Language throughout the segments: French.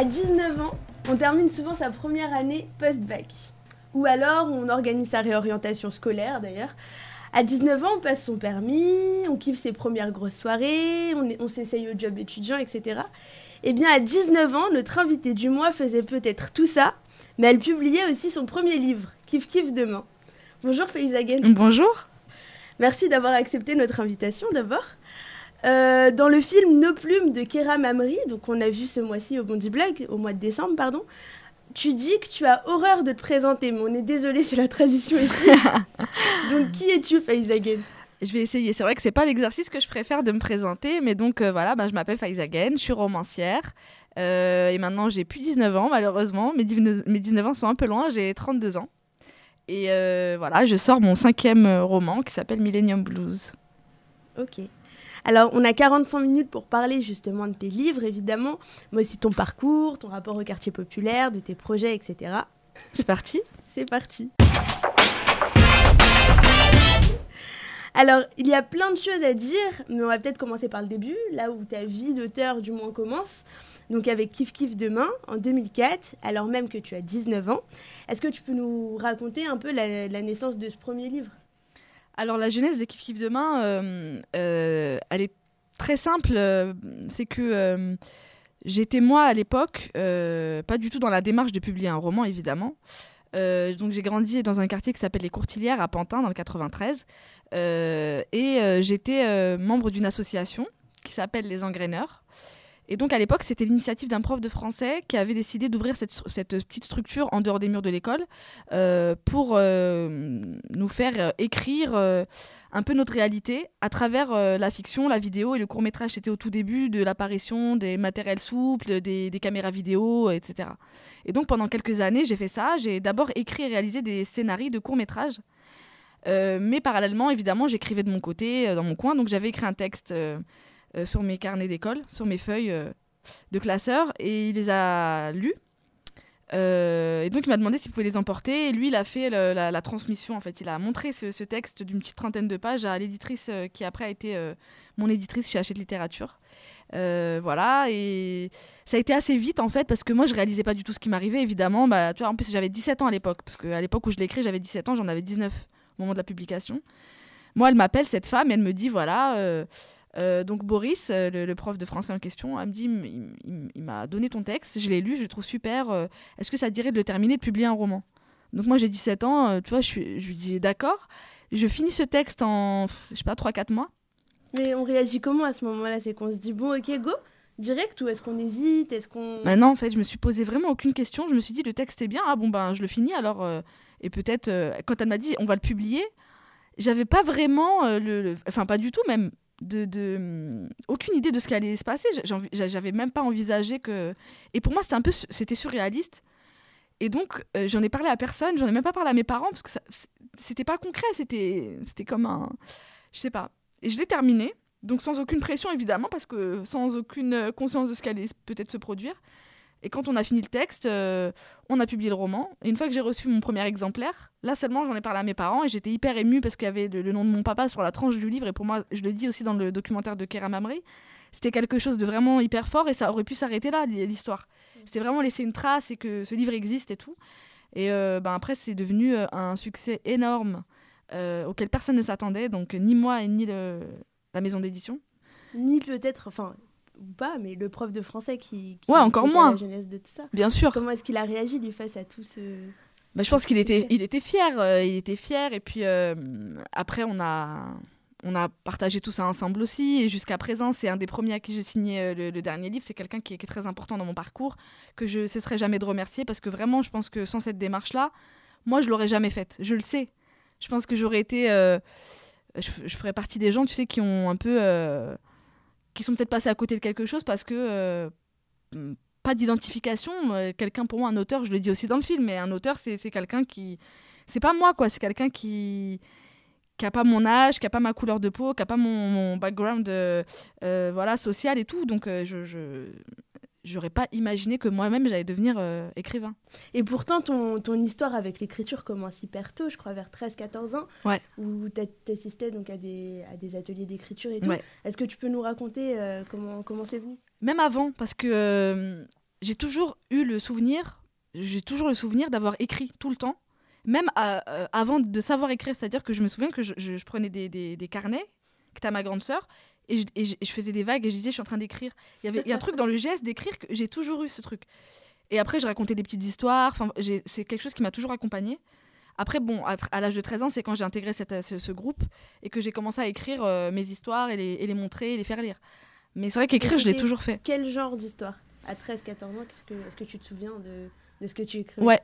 À 19 ans, on termine souvent sa première année post-bac. Ou alors on organise sa réorientation scolaire d'ailleurs. À 19 ans, on passe son permis, on kiffe ses premières grosses soirées, on, on s'essaye au job étudiant, etc. Eh bien, à 19 ans, notre invitée du mois faisait peut-être tout ça, mais elle publiait aussi son premier livre, Kif Kif Demain. Bonjour Faizagen. Bonjour. Merci d'avoir accepté notre invitation d'abord. Euh, dans le film Nos plumes de Kéram Amri, donc on a vu ce mois-ci au Bondi Blog, au mois de décembre, pardon, tu dis que tu as horreur de te présenter, mais on est désolé, c'est la tradition ici. donc qui es-tu, Faizagen je vais essayer. C'est vrai que c'est pas l'exercice que je préfère de me présenter, mais donc euh, voilà, bah, je m'appelle Faizagen, je suis romancière. Euh, et maintenant, j'ai plus 19 ans, malheureusement. Mes, 19 ans sont un peu loin, j'ai 32 ans. Et voilà, je sors mon cinquième roman qui s'appelle Millennium Blues. Ok. Alors, on a 45 minutes pour parler justement de tes livres, évidemment, mais aussi ton parcours, ton rapport au quartier populaire, de tes projets, etc. C'est parti C'est parti. Alors, il y a plein de choses à dire, mais on va peut-être commencer par le début, là où ta vie d'auteur du moins commence. Donc avec Kif Kif Demain, en 2004, alors même que tu as 19 ans. Est-ce que tu peux nous raconter un peu la naissance de ce premier livre? Alors la jeunesse des Kif Demain, euh, euh, elle est très simple. Euh, c'est que j'étais moi à l'époque, pas du tout dans la démarche de publier un roman évidemment. donc j'ai grandi dans un quartier qui s'appelle les Courtilières à Pantin dans le 93 et j'étais membre d'une association qui s'appelle les Engraineurs et donc à l'époque, c'était l'initiative d'un prof de français qui avait décidé d'ouvrir cette, petite structure en dehors des murs de l'école euh, pour euh, nous faire euh, écrire un peu notre réalité à travers la fiction, la vidéo et le court métrage. C'était au tout début de l'apparition des matériels souples, des, des, caméras vidéo, etc. Et donc pendant quelques années, j'ai fait ça. J'ai d'abord écrit et réalisé des scénarios de court métrage. mais parallèlement, évidemment, j'écrivais de mon côté, dans mon coin. Donc j'avais écrit un texte euh, sur mes carnets d'école, sur mes feuilles euh, de classeur, et il les a lus. Euh, et donc il m'a demandé s'il pouvait les emporter. Et lui, il a fait la, transmission. En fait, il a montré ce, texte d'une petite trentaine de pages à l'éditrice qui après a été mon éditrice chez Hachette Littérature. voilà, et ça a été assez vite en fait parce que moi je réalisais pas du tout ce qui m'arrivait évidemment. Bah, tu vois, en plus j'avais 17 ans à l'époque parce qu'à l'époque où je l'ai écrit, j'avais 17 ans, j'en avais 19 au moment de la publication. Moi, elle m'appelle cette femme et elle me dit voilà donc Boris, euh, le, prof de français en question, elle me dit, il, m'a donné ton texte, je l'ai lu, je le trouve super. Euh, est-ce que ça te dirait de le terminer, de publier un roman? Donc moi j'ai 17 ans, tu vois, je, lui dis d'accord. Je finis ce texte en, je sais pas, 3-4 mois. Mais on réagit comment à ce moment-là? C'est qu'on se dit, bon, ok, go direct ou est-ce qu'on hésite? Est-ce qu'on bah non, en fait, je me suis posé vraiment aucune question. Je me suis dit le texte est bien. Ah bon ben je le finis alors et peut-être quand elle m'a dit on va le publier, j'avais pas vraiment le, enfin pas du tout même de, hum, aucune idée de ce qui allait se passer. J'avais même pas envisagé que. Et pour moi, c'était un peu, c'était surréaliste. Et donc, euh, j'en ai parlé à personne. J'en ai même pas parlé à mes parents parce que c'était pas concret. C'était, c'était comme un, je sais pas. Et je l'ai terminé. Donc sans aucune pression évidemment parce que sans aucune conscience de ce qui allait peut-être se produire. Et quand on a fini le texte, euh, on a publié le roman. Et une fois que j'ai reçu mon premier exemplaire, là seulement j'en ai parlé à mes parents et j'étais hyper émue parce qu'il y avait le, nom de mon papa sur la tranche du livre. Et pour moi, je le dis aussi dans le documentaire de Kéram Amri, c'était quelque chose de vraiment hyper fort et ça aurait pu s'arrêter là, l'histoire. C'était vraiment laisser une trace et que ce livre existe et tout. Et euh, ben après, c'est devenu euh, un succès énorme auquel personne ne s'attendait, donc ni moi et ni la maison d'édition. Ni peut-être, enfin, ou pas, mais le prof de français qui, ouais, encore moins. la jeunesse de tout ça. Bien sûr. Comment est-ce qu'il a réagi lui face à tout ce bah, je pense qu'il était, il était fier, euh, il était fier. Et puis euh, après, on a, on a partagé tout ça ensemble aussi. Et jusqu'à présent, c'est un des premiers à qui j'ai signé euh, le, dernier livre. C'est quelqu'un qui, qui, est très important dans mon parcours, que je cesserai jamais de remercier parce que vraiment, je pense que sans cette démarche-là, moi, je l'aurais jamais faite. Je le sais. Je pense que j'aurais été, je, je, ferais partie des gens, tu sais, qui ont un peu sont peut-être passés à côté de quelque chose parce que euh, pas d'identification. Euh, quelqu'un, pour moi, un auteur, je le dis aussi dans le film, mais un auteur, c'est quelqu'un qui. C'est pas moi, quoi. C'est quelqu'un qui qui a pas mon âge, qui a pas ma couleur de peau, qui a pas mon, background euh, voilà social et tout. Donc je, j'aurais pas imaginé que moi-même j'allais devenir euh, écrivain. Et pourtant, ton, ton histoire avec l'écriture commence hyper tôt, je crois vers 13-14 ans, ouais. où tu assistais donc à des, à des ateliers d'écriture et tout. Est-ce que tu peux nous raconter euh, comment, comment c'est venu? Même avant, parce que euh, j'ai toujours eu le souvenir, j'ai toujours le souvenir d'avoir écrit tout le temps, même avant de savoir écrire. C'est-à-dire que je me souviens que je, prenais des, des, carnets, que était ma grande sœur, et je, faisais des vagues et je disais, je suis en train d'écrire. Il y avait y a un truc dans le geste d'écrire que j'ai toujours eu ce truc. Et après, je racontais des petites histoires. Enfin, c'est quelque chose qui m'a toujours accompagnée. Après, bon, à, l'âge de 13 ans, c'est quand j'ai intégré cette, ce, groupe et que j'ai commencé à écrire euh, mes histoires et les, et les, montrer et les faire lire. Mais c'est vrai qu'écrire, je l'ai toujours fait. Quel genre d'histoire? À 13-14 ans, est-ce que, est que tu te souviens de, de ce que tu écris Ouais,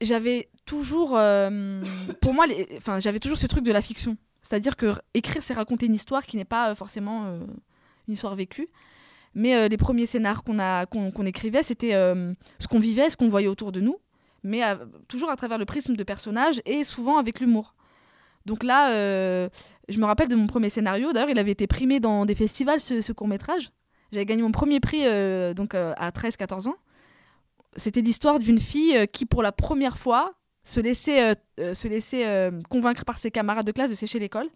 j'avais toujours. Euh, pour moi, j'avais toujours ce truc de la fiction. C'est-à-dire que écrire, c'est raconter une histoire qui n'est pas euh, forcément une histoire vécue. Mais les premiers scénars qu'on écrivait, c'était ce qu'on vivait, ce qu'on voyait autour de nous mais toujours à travers le prisme de personnages et souvent avec l'humour. Donc là, euh, je me rappelle de mon premier scénario. D'ailleurs, il avait été primé dans des festivals, ce, court-métrage. J'avais gagné mon premier prix euh, donc, euh, à 13-14 ans. C'était l'histoire d'une fille qui, pour la première fois, se laissait, se laissait convaincre par ses camarades de classe de sécher l'école.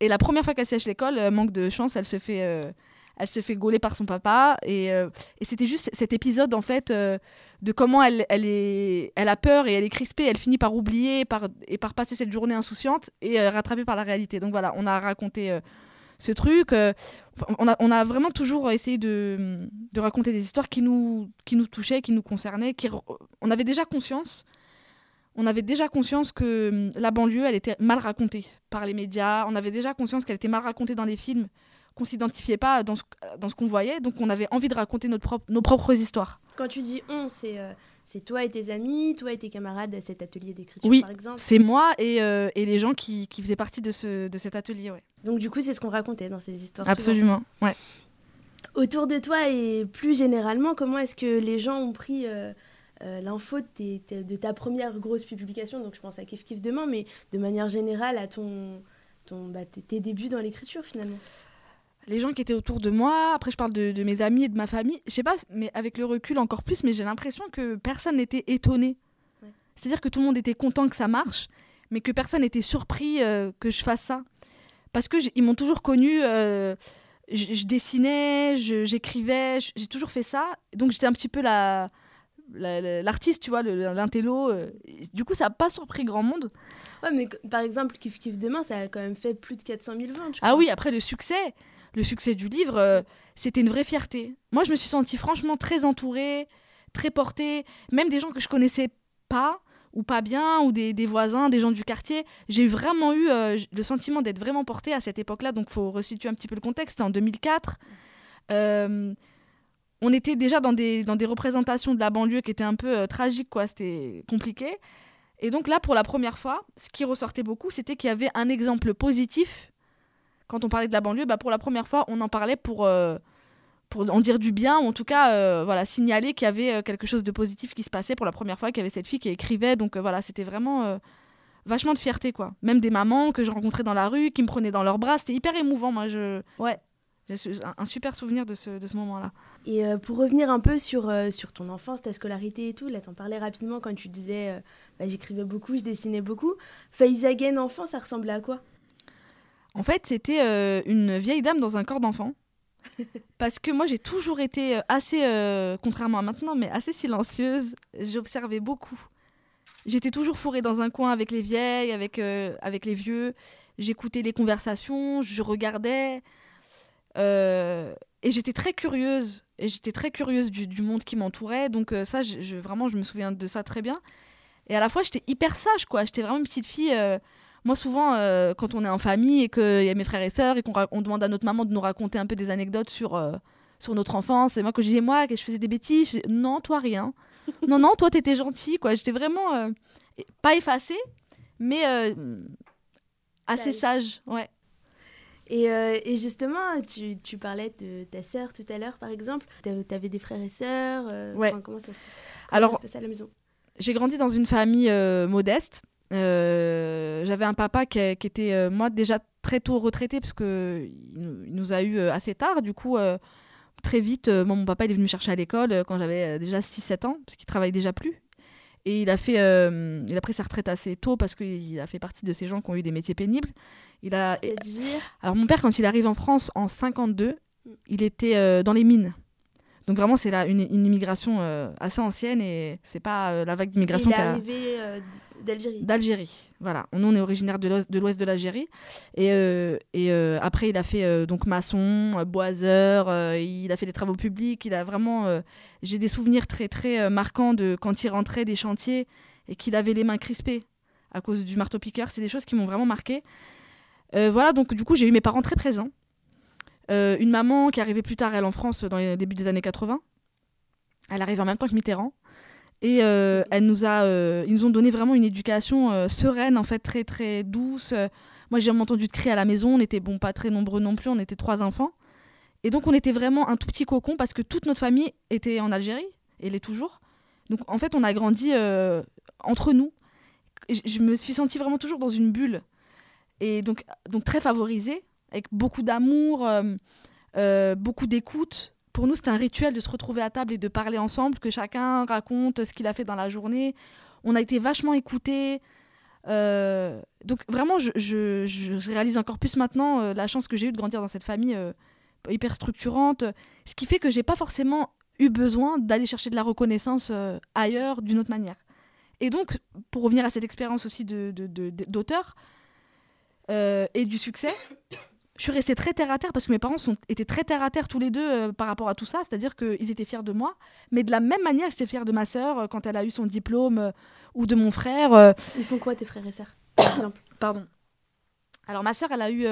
Et la première fois qu'elle sèche l'école, manque de chance, elle se fait elle se fait gauler par son papa. Et, euh, et c'était juste cet épisode, en fait, euh, de comment elle, elle, est, elle a peur et elle est crispée. Elle finit par oublier par, et par passer cette journée insouciante et euh, rattrapée par la réalité. Donc voilà, on a raconté ce truc. on, a, on a vraiment toujours essayé de, de, raconter des histoires qui nous, qui nous touchaient, qui nous concernaient. Qui, on avait déjà conscience. On avait déjà conscience que hum, la banlieue, elle était mal racontée par les médias. On avait déjà conscience qu'elle était mal racontée dans les films qu'on s'identifiait pas dans ce, dans ce qu'on voyait, donc on avait envie de raconter notre propre, nos propres histoires. Quand tu dis on, c'est euh, c'est toi et tes amis, toi et tes camarades à cet atelier d'écriture oui, par exemple? c'est moi et, euh, et, les gens qui, qui, faisaient partie de, ce, de cet atelier. Ouais. Donc du coup, c'est ce qu'on racontait dans ces histoires. Absolument, ouais. Autour de toi et plus généralement, comment est-ce que les gens ont pris... Euh, l'info de, de, ta première grosse publication, donc je pense à Kif Kif Demain, mais de manière générale à ton, ton, bah, tes débuts dans l'écriture finalement les gens qui étaient autour de moi, après je parle de, mes amis et de ma famille, je sais pas, mais avec le recul encore plus, mais j'ai l'impression que personne n'était étonné. C'est-à-dire que tout le monde était content que ça marche, mais que personne n'était surpris euh, que je fasse ça. Parce que ils m'ont toujours connu, euh, je, dessinais, j'écrivais, j'ai toujours fait ça. Donc j'étais un petit peu la l'artiste, tu vois, l'intello. Euh, du coup, ça n'a pas surpris grand monde. Ouais, mais par exemple, Kif Kif Demain, ça a quand même fait plus de 400 000 ventes. Ah oui, après le succès, le succès du livre, euh, c'était une vraie fierté. Moi, je me suis sentie franchement très entourée, très portée, même des gens que je connaissais pas ou pas bien, ou des, voisins, des gens du quartier. J'ai vraiment eu euh, le sentiment d'être vraiment portée à cette époque-là, donc il faut resituer un petit peu le contexte. C'était en 2004. Euh, on était déjà dans des, dans des représentations de la banlieue qui étaient un peu tragiques, quoi. C'était compliqué. Et donc là, pour la première fois, ce qui ressortait beaucoup, c'était qu'il y avait un exemple positif quand on parlait de la banlieue, bah, pour la première fois, on en parlait pour, euh, pour en dire du bien, ou en tout cas euh, voilà, signaler qu'il y avait euh, quelque chose de positif qui se passait pour la première fois, qu'il y avait cette fille qui écrivait. Donc voilà, c'était vraiment vachement de fierté, quoi. Même des mamans que je rencontrais dans la rue, qui me prenaient dans leurs bras, c'était hyper émouvant. Moi, je. Ouais. Un super souvenir de ce, de ce moment-là. Et pour revenir un peu sur, sur ton enfance, ta scolarité et tout, là, t'en parlais rapidement quand tu disais bah, j'écrivais beaucoup, je dessinais beaucoup. Faizagen enfant, ça ressemblait à quoi? En fait, c'était euh, une vieille dame dans un corps d'enfant. Parce que moi, j'ai toujours été euh, assez, euh, contrairement à maintenant, mais assez silencieuse. J'observais beaucoup. J'étais toujours fourrée dans un coin avec les vieilles, avec, avec les vieux. J'écoutais les conversations, je regardais. Et j'étais très curieuse. Et j'étais très curieuse du, monde qui m'entourait. Donc ça, je, vraiment, je me souviens de ça très bien. Et à la fois, j'étais hyper sage, quoi. J'étais vraiment une petite fille moi, souvent, euh, quand on est en famille et qu'il y a mes frères et sœurs et qu'on demande à notre maman de nous raconter un peu des anecdotes sur, euh, sur notre enfance, et moi, quand je disais moi que je faisais des bêtises, je disais, non, toi, rien. non, non, toi, t'étais gentil, quoi. J'étais vraiment euh, pas effacée, mais assez sage, ouais. Et, et, justement, tu, tu, parlais de ta sœur tout à l'heure, par exemple. Tu avais des frères et sœurs. ouais. comment ça, Alors, à la maison? J'ai grandi dans une famille modeste. Euh, j'avais un papa qui, était, euh, moi, déjà très tôt retraité, parce qu'il nous a eu euh, assez tard. Du coup, très vite, mon papa il est venu me chercher à l'école quand j'avais déjà 6-7 ans, parce qu'il travaille déjà plus. Et il a, fait, il a pris sa retraite assez tôt parce qu'il a fait partie de ces gens qui ont eu des métiers pénibles. Il a... dire? Alors, mon père, quand il arrive en France en 52, mm. il était dans les mines. Donc vraiment, c'est là une, une immigration assez ancienne et c'est pas la vague d'immigration qui est arrivé d'Algérie. D'Algérie, voilà. Nous, on est originaire de l'ouest de l'Algérie. Et, et après, il a fait donc maçon, boiseur, il a fait des travaux publics. Il a vraiment. J'ai des souvenirs très, très marquants de quand il rentrait des chantiers et qu'il avait les mains crispées à cause du marteau-piqueur. C'est des choses qui m'ont vraiment marqué. voilà, donc du coup, j'ai eu mes parents très présents. Euh, une maman qui arrivée plus tard, elle, en France, dans les débuts des années 80. Elle arrive en même temps que Mitterrand. Et euh, elle nous a, euh, ils nous ont donné vraiment une éducation sereine, en fait, très, très douce. moi, j'ai entendu de crier à la maison. On était, bon, pas très nombreux non plus. On était trois enfants. Et donc, on était vraiment un tout petit cocon parce que toute notre famille était en Algérie. Et l'est toujours. Donc, en fait, on a grandi entre nous. je me suis sentie vraiment toujours dans une bulle. Et donc, donc très favorisée avec beaucoup d'amour, euh, euh, beaucoup d'écoute. Pour nous, c'était un rituel de se retrouver à table et de parler ensemble, que chacun raconte ce qu'il a fait dans la journée. On a été vachement écoutés. Euh, donc vraiment, je, réalise encore plus maintenant la chance que j'ai eue de grandir dans cette famille hyper structurante, ce qui fait que j'ai pas forcément eu besoin d'aller chercher de la reconnaissance ailleurs d'une autre manière. Et donc, pour revenir à cette expérience aussi d'auteur et du succès, je suis restée très terre à terre parce que mes parents sont, étaient très terre à terre tous les deux euh, par rapport à tout ça. C'est-à-dire qu'ils étaient fiers de moi, mais de la même manière, ils étaient fiers de ma sœur euh, quand elle a eu son diplôme euh, ou de mon frère. Ils font quoi tes frères et sœurs, par exemple? Pardon. Alors ma sœur, elle a eu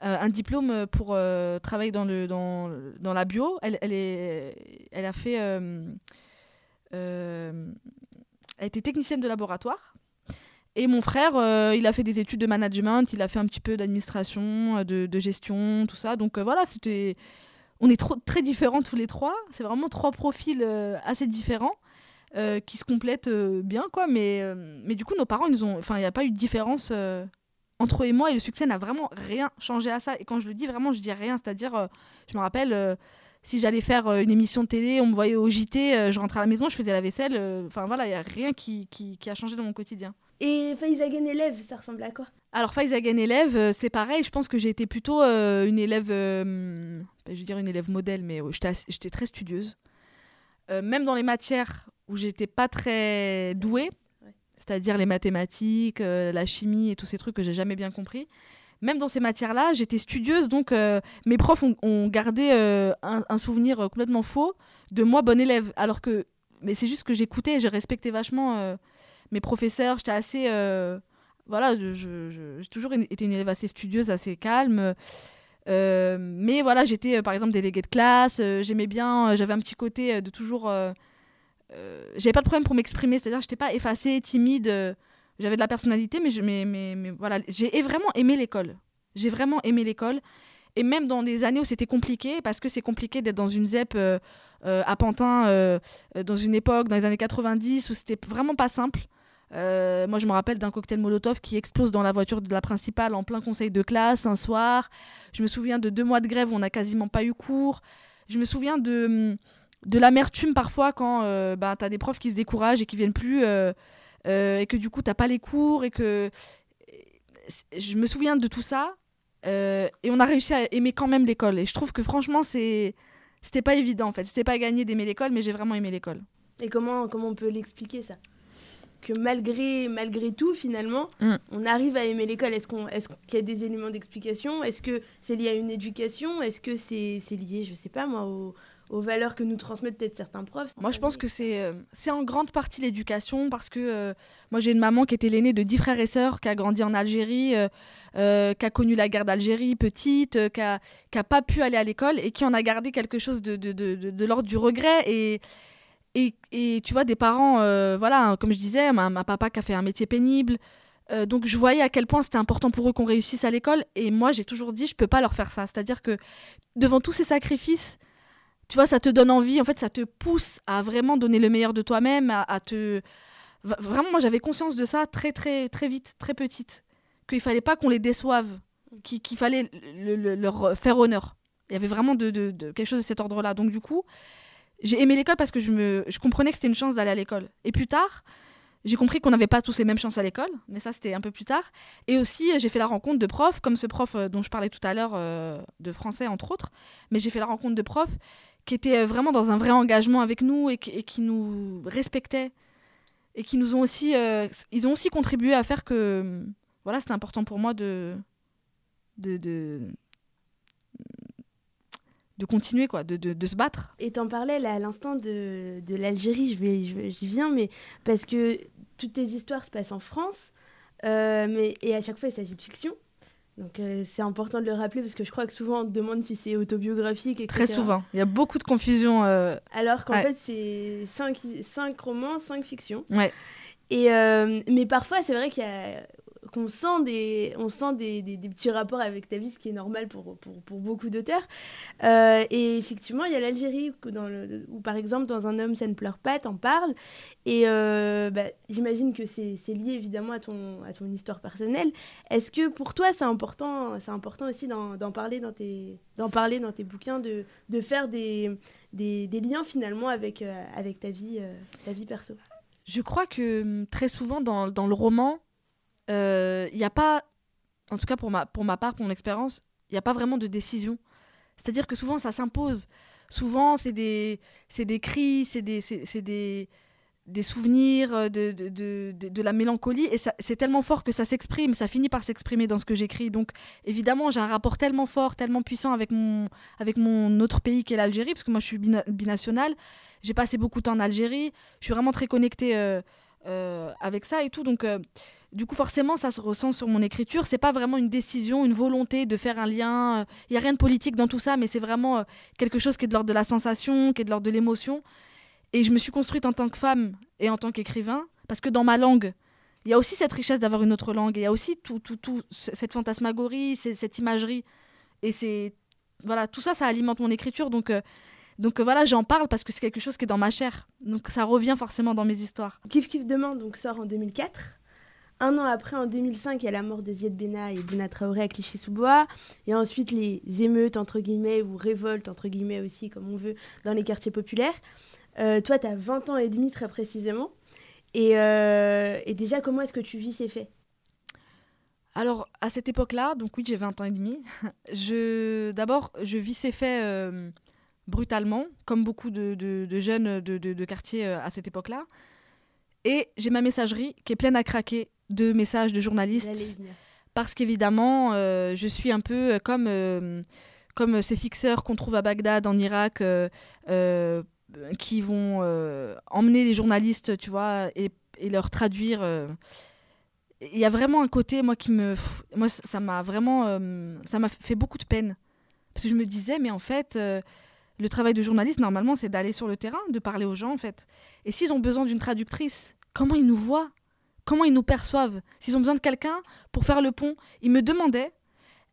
un diplôme pour travailler dans, le, dans, dans la bio. Elle, elle, est, elle a fait. elle a été technicienne de laboratoire. Et mon frère, euh, il a fait des études de management, il a fait un petit peu d'administration, euh, de, gestion, tout ça. Donc euh, voilà, c'était, on est très différents tous les trois. C'est vraiment trois profils assez différents qui se complètent bien, quoi. Mais, mais du coup, nos parents, ils ont, enfin, il n'y a pas eu de différence entre eux et moi. Et le succès n'a vraiment rien changé à ça. Et quand je le dis vraiment, je dis rien. C'est-à-dire, je me rappelle si j'allais faire une émission de télé, on me voyait au JT, je rentrais à la maison, je faisais la vaisselle. Enfin voilà, il n'y a rien qui, qui, a changé dans mon quotidien. Et Faizagen élève, ça ressemble à quoi? Alors Faizagen élève, euh, c'est pareil. Je pense que j'ai été plutôt euh, une élève, euh, je veux dire une élève modèle, mais j'étais très studieuse. même dans les matières où j'étais pas très douée, c'est-à-dire les mathématiques, la chimie et tous ces trucs que j'ai jamais bien compris. Même dans ces matières-là, j'étais studieuse, donc mes profs ont, gardé un, un, souvenir complètement faux de moi, bonne élève. Alors que, mais c'est juste que j'écoutais et je respectais vachement mes professeurs, j'étais assez. Euh, voilà, j'ai toujours été une élève assez studieuse, assez calme. Euh, mais voilà, j'étais euh, par exemple déléguée de classe, j'aimais bien, j'avais un petit côté de toujours. j'avais pas de problème pour m'exprimer, c'est-à-dire j'étais pas effacée, timide, j'avais de la personnalité, mais, je, mais, mais, mais voilà, j'ai vraiment aimé l'école. J'ai vraiment aimé l'école. Et même dans des années où c'était compliqué, parce que c'est compliqué d'être dans une ZEP à Pantin, dans une époque, dans les années 90, où c'était vraiment pas simple. Euh, moi, je me rappelle d'un cocktail Molotov qui explose dans la voiture de la principale en plein conseil de classe un soir. Je me souviens de deux mois de grève où on n'a quasiment pas eu cours. Je me souviens de, de l'amertume parfois quand euh, as des profs qui se découragent et qui viennent plus euh, et que du coup, tu pas les cours et que. Je me souviens de tout ça et on a réussi à aimer quand même l'école. Et je trouve que franchement, c'est c'était pas évident en fait. C'était pas gagné d'aimer l'école, mais j'ai vraiment aimé l'école. Et comment, comment on peut l'expliquer ça? Que malgré, malgré tout, finalement, mm. on arrive à aimer l'école. Est-ce qu'on, est qu'il y a des éléments d'explication? Est-ce que c'est lié à une éducation? Est-ce que c'est, c'est lié, je sais pas moi, aux, aux valeurs que nous transmettent peut-être certains profs? Moi, je pense que c'est, euh, c'est en grande partie l'éducation parce que euh, moi, j'ai une maman qui était l'aînée de dix frères et sœurs, qui a grandi en Algérie, euh, qui a connu la guerre d'Algérie petite, qui a, qui a pas pu aller à l'école et qui en a gardé quelque chose de, de, de, de l'ordre du regret. Et et, tu vois, des parents, euh, voilà, comme je disais, ma, papa qui a fait un métier pénible. Euh, donc je voyais à quel point c'était important pour eux qu'on réussisse à l'école. Et moi, j'ai toujours dit, je peux pas leur faire ça. C'est-à-dire que devant tous ces sacrifices, tu vois, ça te donne envie. En fait, ça te pousse à vraiment donner le meilleur de toi-même, à, te... Vraiment, moi, j'avais conscience de ça très, très, très vite, très petite. Qu'il fallait pas qu'on les déçoive, qu'il fallait leur faire honneur. Il y avait vraiment de quelque chose de cet ordre-là. Donc du coup, j'ai aimé l'école parce que je, comprenais que c'était une chance d'aller à l'école. Et plus tard, j'ai compris qu'on n'avait pas tous les mêmes chances à l'école, mais ça c'était un peu plus tard. Et aussi, j'ai fait la rencontre de profs, comme ce prof euh, dont je parlais tout à l'heure, euh, de français entre autres, mais j'ai fait la rencontre de profs qui étaient vraiment dans un vrai engagement avec nous et qui, nous respectaient et qui nous ont aussi, ils ont aussi contribué à faire que, voilà, c'était important pour moi de, de, de continuer, quoi, de, de, de se battre. Et t'en parlais là à l'instant de, de l'Algérie, je vais, j'y viens, mais parce que toutes tes histoires se passent en France, euh, mais, et à chaque fois il s'agit de fiction. Donc euh, c'est important de le rappeler parce que je crois que souvent on te demande si c'est autobiographique. Etc. Très souvent. Il y a beaucoup de confusion. Euh, Alors qu'en fait c'est cinq, cinq romans, cinq fictions. Ouais. Et, mais parfois c'est vrai qu'il y a qu'on sent, des, on sent des, des, petits rapports avec ta vie, ce qui est normal pour, pour, pour beaucoup d'auteurs. Euh, et effectivement, il y a l'Algérie, où par exemple, dans Un homme, ça ne pleure pas, t'en parles. Et euh, bah, j'imagine que c'est lié évidemment à ton, à ton histoire personnelle. Est-ce que pour toi, c'est important, important aussi d'en parler, dans tes, parler dans tes bouquins, de, de faire des, des, liens finalement avec, euh, avec ta, vie, ta vie perso? Je crois que hum, très souvent dans, dans le roman, il euh, n'y a pas, en tout cas pour ma, pour ma part, pour mon expérience, il n'y a pas vraiment de décision. C'est-à-dire que souvent, ça s'impose. Souvent, c'est des, des cris, c'est des, des, des, souvenirs, euh, de, de, de, la mélancolie. Et c'est tellement fort que ça s'exprime, ça finit par s'exprimer dans ce que j'écris. Donc, évidemment, j'ai un rapport tellement fort, tellement puissant avec mon, avec mon autre pays qui est l'Algérie, parce que moi, je suis binationale. J'ai passé beaucoup de temps en Algérie. Je suis vraiment très connectée euh, avec ça et tout. Donc, du coup, forcément, ça se ressent sur mon écriture. C'est pas vraiment une décision, une volonté de faire un lien. Il n'y a rien de politique dans tout ça, mais c'est vraiment euh, quelque chose qui est de l'ordre de la sensation, qui est de l'ordre de l'émotion. Et je me suis construite en tant que femme et en tant qu'écrivain, parce que dans ma langue, il y a aussi cette richesse d'avoir une autre langue. Il y a aussi tout, tout, tout cette fantasmagorie, cette imagerie. Et c'est voilà, tout ça, ça alimente mon écriture. Donc, euh, donc voilà, j'en parle parce que c'est quelque chose qui est dans ma chair. Donc ça revient forcément dans mes histoires. Kif Kif Demain donc sort en 2004. Un an après, en 2005, il y a la mort de Ziad Bena et Bouna Traoré à Clichy-sous-Bois. Et ensuite, les émeutes, entre guillemets, ou révoltes, entre guillemets aussi, comme on veut, dans les quartiers populaires. Euh, toi, tu as 20 ans et demi, très précisément. Et, euh, et déjà, comment est-ce que tu vis ces faits? Alors, à cette époque-là, donc oui, j'ai 20 ans et demi, je, d'abord, je vis ces faits euh, brutalement, comme beaucoup de, de, jeunes de, de, quartier à cette époque-là. Et j'ai ma messagerie qui est pleine à craquer de messages de journalistes. Parce qu'évidemment, euh, je suis un peu euh, comme, euh, comme ces fixeurs qu'on trouve à Bagdad, en Irak, qui vont emmener les journalistes, tu vois, et, et leur traduire. Il y a vraiment un côté, moi, qui me. Moi, ça m'a vraiment. ça m'a fait beaucoup de peine. Parce que je me disais, mais en fait le travail de journaliste, normalement, c'est d'aller sur le terrain, de parler aux gens, en fait. Et s'ils ont besoin d'une traductrice, comment ils nous voient? Comment ils nous perçoivent, s'ils ont besoin de quelqu'un pour faire le pont. Ils me demandaient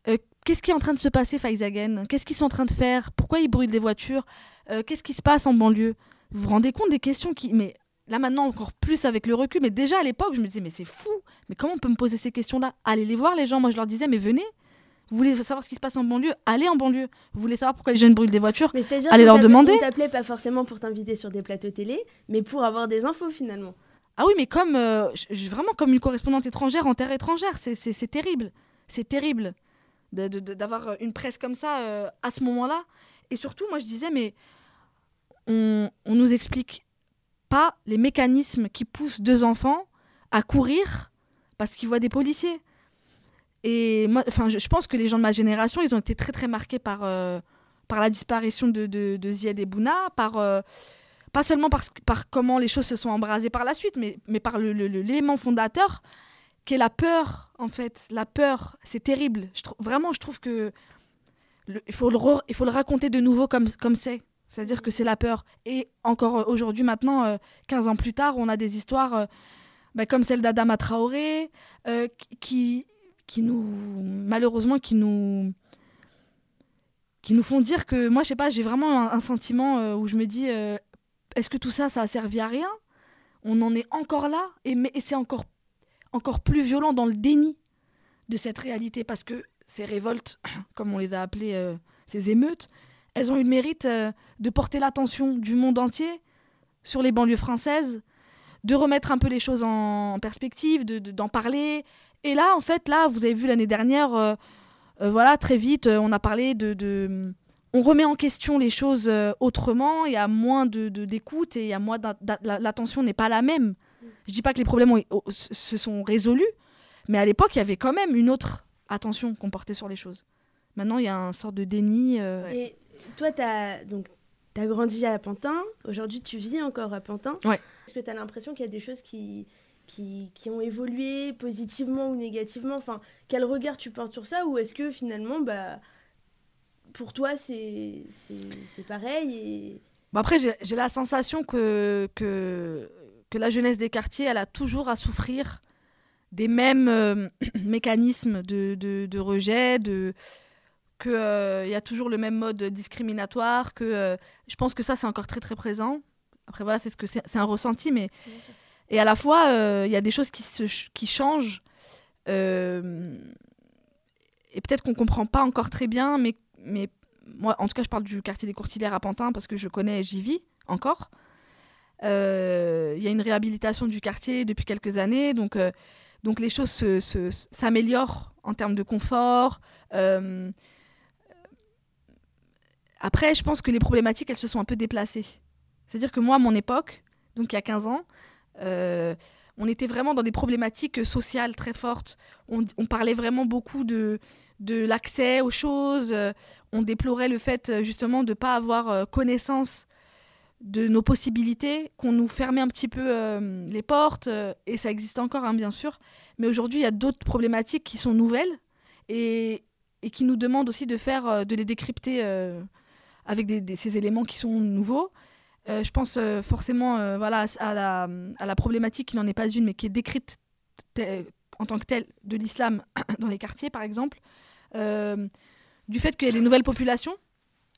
euh, qu'est-ce qui est en train de se passer, Faizagen Qu'est-ce qu'ils sont en train de faire? Pourquoi ils brûlent des voitures? Euh, Qu'est-ce qui se passe en banlieue? Vous vous rendez compte des questions qui. Mais là maintenant, encore plus avec le recul, mais déjà à l'époque, je me disais, mais c'est fou Mais comment on peut me poser ces questions-là? Allez les voir, les gens. Moi, je leur disais, mais venez vous voulez savoir ce qui se passe en banlieue? Allez en banlieue. Vous voulez savoir pourquoi les jeunes brûlent des voitures? Allez leur demander. On t'appelait pas forcément pour t'inviter sur des plateaux télé, mais pour avoir des infos finalement. Ah oui, mais comme euh, vraiment comme une correspondante étrangère en terre étrangère, c'est terrible, c'est terrible d'avoir une presse comme ça euh, à ce moment-là. Et surtout, moi je disais, mais on, on nous explique pas les mécanismes qui poussent deux enfants à courir parce qu'ils voient des policiers. Et moi, enfin, je, pense que les gens de ma génération, ils ont été très très marqués par euh, la disparition de, de, de Ziad et Bouna, par pas seulement par, par comment les choses se sont embrasées par la suite, mais, mais par l'élément fondateur qui est la peur, en fait. La peur, c'est terrible. Vraiment, je trouve que il, faut le il faut le raconter de nouveau comme c'est. Comme C'est-à-dire que c'est la peur. Et encore aujourd'hui, maintenant, 15 euh, ans plus tard, on a des histoires euh, bah, comme celle d'Adama Traoré, euh, qui, qui nous, malheureusement, qui nous, qui nous font dire que moi, je sais pas, j'ai vraiment un, sentiment où je me dis, est-ce que tout ça, ça a servi à rien? On en est encore là et, c'est encore, plus violent dans le déni de cette réalité parce que ces révoltes, comme on les a appelées, euh, ces émeutes, elles ont eu le mérite euh, de porter l'attention du monde entier sur les banlieues françaises, de remettre un peu les choses en perspective, d'en parler. Et là, en fait, là, vous avez vu l'année dernière, euh, voilà, très vite, on a parlé de on remet en question les choses euh, autrement, il y a moins de, d'écoute et il y a moins l'attention n'est pas la même. Je dis pas que les problèmes se sont résolus, mais à l'époque, il y avait quand même une autre attention qu'on portait sur les choses. Maintenant, il y a un sorte de déni. Euh, et toi, tu as, donc, as grandi à Pantin. Aujourd'hui, tu vis encore à Pantin. Ouais. Est-ce que tu as l'impression qu'il y a des choses qui, qui, qui, ont évolué positivement ou négativement? Enfin, quel regard tu portes sur ça? Ou est-ce que finalement, bah, pour toi, c'est pareil et... Bon après, j'ai la sensation que, que, que la jeunesse des quartiers, elle a toujours à souffrir des mêmes euh, mécanismes de, de, rejet, de qu'il euh, y a toujours le même mode discriminatoire, que euh, je pense que ça c'est encore très très présent. Après voilà, c'est ce que c'est un ressenti, mais et à la fois il y a des choses qui, se, qui changent et peut-être qu'on comprend pas encore très bien, mais mais moi en tout cas je parle du quartier des Courtilières à Pantin parce que je connais, j'y vis encore. Il y a une réhabilitation du quartier depuis quelques années, donc donc les choses s'améliorent en termes de confort. Euh, après, je pense que les problématiques, elles se sont un peu déplacées. C'est-à-dire que moi, à mon époque, donc il y a 15 ans, euh, on était vraiment dans des problématiques sociales très fortes. On, parlait vraiment beaucoup de, de l'accès aux choses. On déplorait le fait justement de ne pas avoir euh, connaissance de nos possibilités, qu'on nous fermait un petit peu euh, les portes, euh, et ça existe encore, hein, bien sûr. Mais aujourd'hui, il y a d'autres problématiques qui sont nouvelles et, qui nous demandent aussi de faire, euh, de les décrypter avec ces éléments qui sont nouveaux. je pense forcément à la, à, la, problématique qui n'en est pas une, mais qui est décrite en tant que telle de l'islam dans les quartiers, par exemple. Du fait qu'il y a des nouvelles populations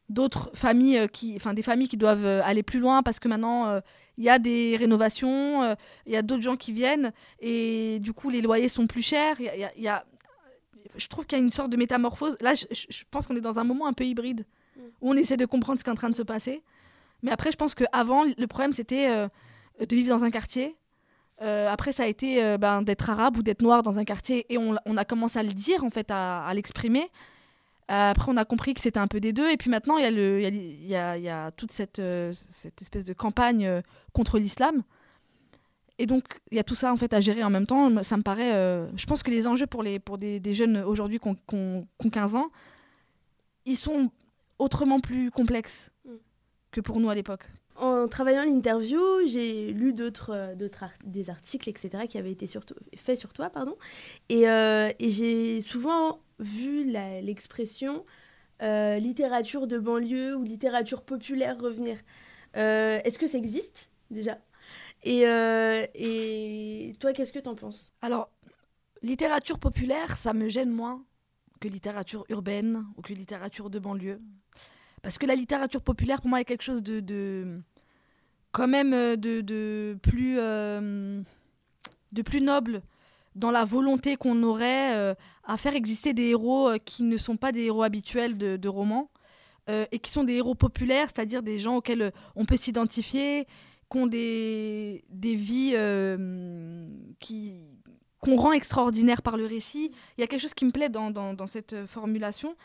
d'autres familles euh, qui enfin des familles qui doivent euh, aller plus loin parce que maintenant euh, il y a des rénovations il y a d'autres gens qui viennent et du coup les loyers sont plus chers. Il y, a, je trouve qu'il y a une sorte de métamorphose. Là je, pense qu'on est dans un moment un peu hybride mm. où on essaie de comprendre ce qui est en train de se passer. Mais après je pense qu'avant le problème c'était de vivre dans un quartier après, ça a été ben, d'être arabe ou d'être noir dans un quartier et on, on, a commencé à le dire, en fait, à, à l'exprimer. Euh, après, on a compris que c'était un peu des deux. Et puis maintenant, il y, a le, y, a, y a toute cette, euh, cette espèce de campagne euh, contre l'islam. Et donc, il y a tout ça en fait à gérer en même temps. Ça me paraît. je pense que les enjeux pour, les, pour des, des jeunes aujourd'hui qui ont, 15 ans, ils sont autrement plus complexes mm. que pour nous à l'époque. En travaillant l'interview, j'ai lu d'autres, d'autres des articles, etc., qui avaient été faits sur toi, pardon. Et, et j'ai souvent vu l'expression euh, littérature de banlieue ou littérature populaire revenir. Euh, est-ce que ça existe déjà? Et, euh, et, toi, qu'est-ce que tu en penses? Alors, littérature populaire, ça me gêne moins que littérature urbaine ou que littérature de banlieue. Parce que la littérature populaire, pour moi, est quelque chose de, quand même de plus, de plus noble dans la volonté qu'on aurait euh, à faire exister des héros euh, qui ne sont pas des héros habituels de, romans euh, et qui sont des héros populaires, c'est-à-dire des gens auxquels on peut s'identifier, qui ont des, vies qu'on rend extraordinaires par le récit. Il y a quelque chose qui me plaît dans cette formulation.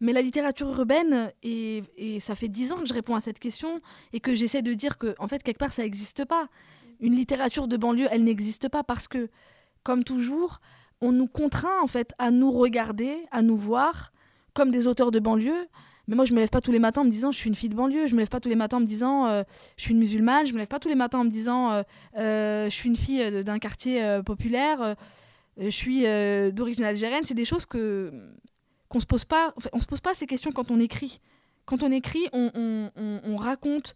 Mais la littérature urbaine, et, et, ça fait dix ans que je réponds à cette question, et que j'essaie de dire que, en fait, quelque part, ça n'existe pas. Une littérature de banlieue, elle n'existe pas parce que comme toujours, on nous contraint en fait à nous regarder, à nous voir comme des auteurs de banlieue. Mais moi, je me lève pas tous les matins en me disant je suis une fille de banlieue. Je me lève pas tous les matins en me disant euh, je suis une musulmane. Je me lève pas tous les matins en me disant euh, euh, je suis une fille d'un quartier populaire. je suis d'origine algérienne. C'est des choses que qu'on se pose pas. on se pose pas ces questions quand on écrit. Quand on écrit, on, on, on, raconte,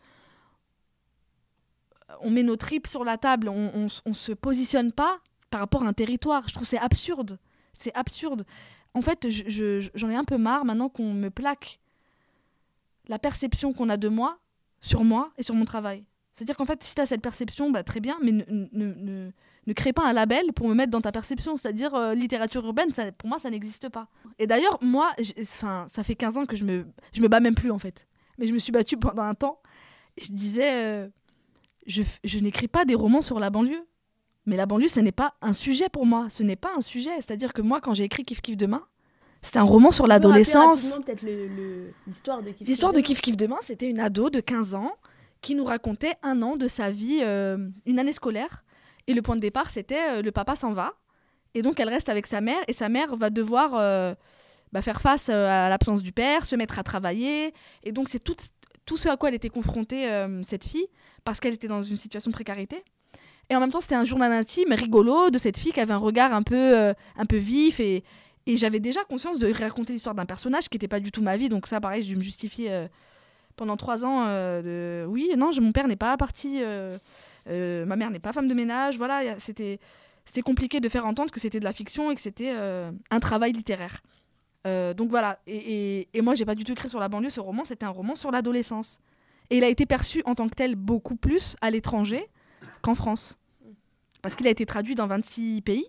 on met nos tripes sur la table. On, on, se positionne pas par rapport à un territoire. Je trouve c'est absurde. C'est absurde. En fait, j'en ai un peu marre maintenant qu'on me plaque la perception qu'on a de moi sur moi et sur mon travail. C'est-à-dire qu'en fait, si tu as cette perception, bah, très bien, mais ne, ne, ne, crée pas un label pour me mettre dans ta perception. C'est-à-dire, euh, littérature urbaine, ça, pour moi, ça n'existe pas. Et d'ailleurs, moi, ça fait 15 ans que je me, je me bats même plus, en fait. Mais je me suis battue pendant un temps. Et je disais, euh, je, je n'écris pas des romans sur la banlieue. Mais la banlieue, ce n'est pas un sujet pour moi. Ce n'est pas un sujet. C'est-à-dire que moi, quand j'ai écrit Kif Kif Demain, C'était un roman sur l'adolescence. L'histoire de Kif L'histoire de Kif Kif Demain, c'était une ado de 15 ans qui nous racontait un an de sa vie, euh, une année scolaire. Et le point de départ, c'était euh, le papa s'en va. Et donc, elle reste avec sa mère. Et sa mère va devoir euh, bah, faire face à l'absence du père, se mettre à travailler. Et donc, c'est tout, ce à quoi elle était confrontée, cette fille, parce qu'elle était dans une situation de précarité. Et en même temps, c'était un journal intime rigolo de cette fille qui avait un regard un peu, un peu vif. Et, j'avais déjà conscience de raconter l'histoire d'un personnage qui n'était pas du tout ma vie. Donc, ça, pareil, je me justifie pendant trois ans euh, de oui, non, mon père n'est pas parti, euh, euh, ma mère n'est pas femme de ménage. Voilà, c'était c'était compliqué de faire entendre que c'était de la fiction et que c'était un travail littéraire. donc voilà, et, et, et moi j'ai pas du tout écrit sur la banlieue ce roman, c'était un roman sur l'adolescence. Et il a été perçu en tant que tel beaucoup plus à l'étranger qu'en France. Parce qu'il a été traduit dans 26 pays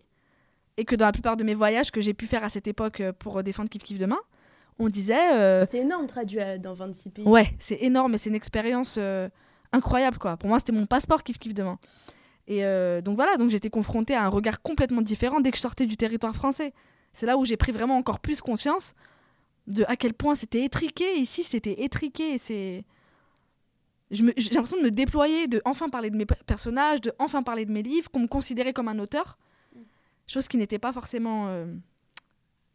et que dans la plupart de mes voyages que j'ai pu faire à cette époque pour défendre Kif Kif Demain, on disait. Euh, c'est énorme traduit dans 26 pays. Ouais, c'est énorme et c'est une expérience euh, incroyable quoi. Pour moi, c'était mon passeport kiff kiff demain. Et euh, donc voilà, donc j'étais confrontée à un regard complètement différent dès que je sortais du territoire français. C'est là où j'ai pris vraiment encore plus conscience de à quel point c'était étriqué. Ici, c'était étriqué. C'est j'ai l'impression de me déployer, de enfin parler de mes personnages, de enfin parler de mes livres, qu'on me considérait comme un auteur, mm. chose qui n'était pas forcément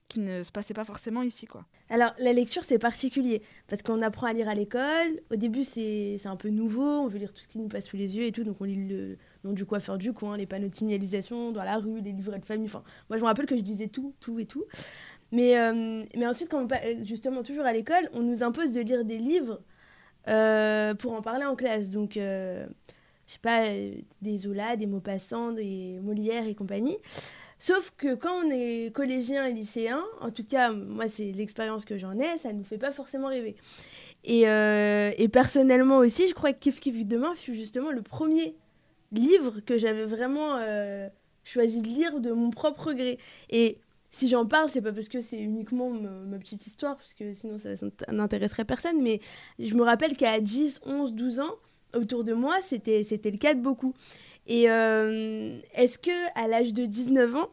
qui ne se passait pas forcément ici. Alors, la lecture, c'est particulier, parce qu'on apprend à lire à l'école. Au début, c'est un peu nouveau, on veut lire tout ce qui nous passe sous les yeux et tout, donc on lit le nom du coiffeur du coin, les panneaux de signalisation dans la rue, les livrets de famille. Enfin, moi, je me rappelle que je disais tout, tout et tout. Mais, euh, mais ensuite, quand on, justement, toujours à l'école, on nous impose de lire des livres euh, pour en parler en classe. Donc, euh, je sais pas, des Zola, des Maupassant, des Molière et compagnie. Sauf que quand on est collégien et lycéen, en tout cas, moi, c'est l'expérience que j'en ai, ça ne nous fait pas forcément rêver. Et, euh, personnellement aussi, je crois que Kif Kif Demain fut justement le premier livre que j'avais vraiment euh, choisi de lire de mon propre gré. Et si j'en parle, c'est pas parce que c'est uniquement ma, petite histoire, parce que sinon ça, n'intéresserait personne, mais je me rappelle qu'à 10, 11, 12 ans, autour de moi, c'était le cas de beaucoup. Et euh, est-ce que à l'âge de 19 ans,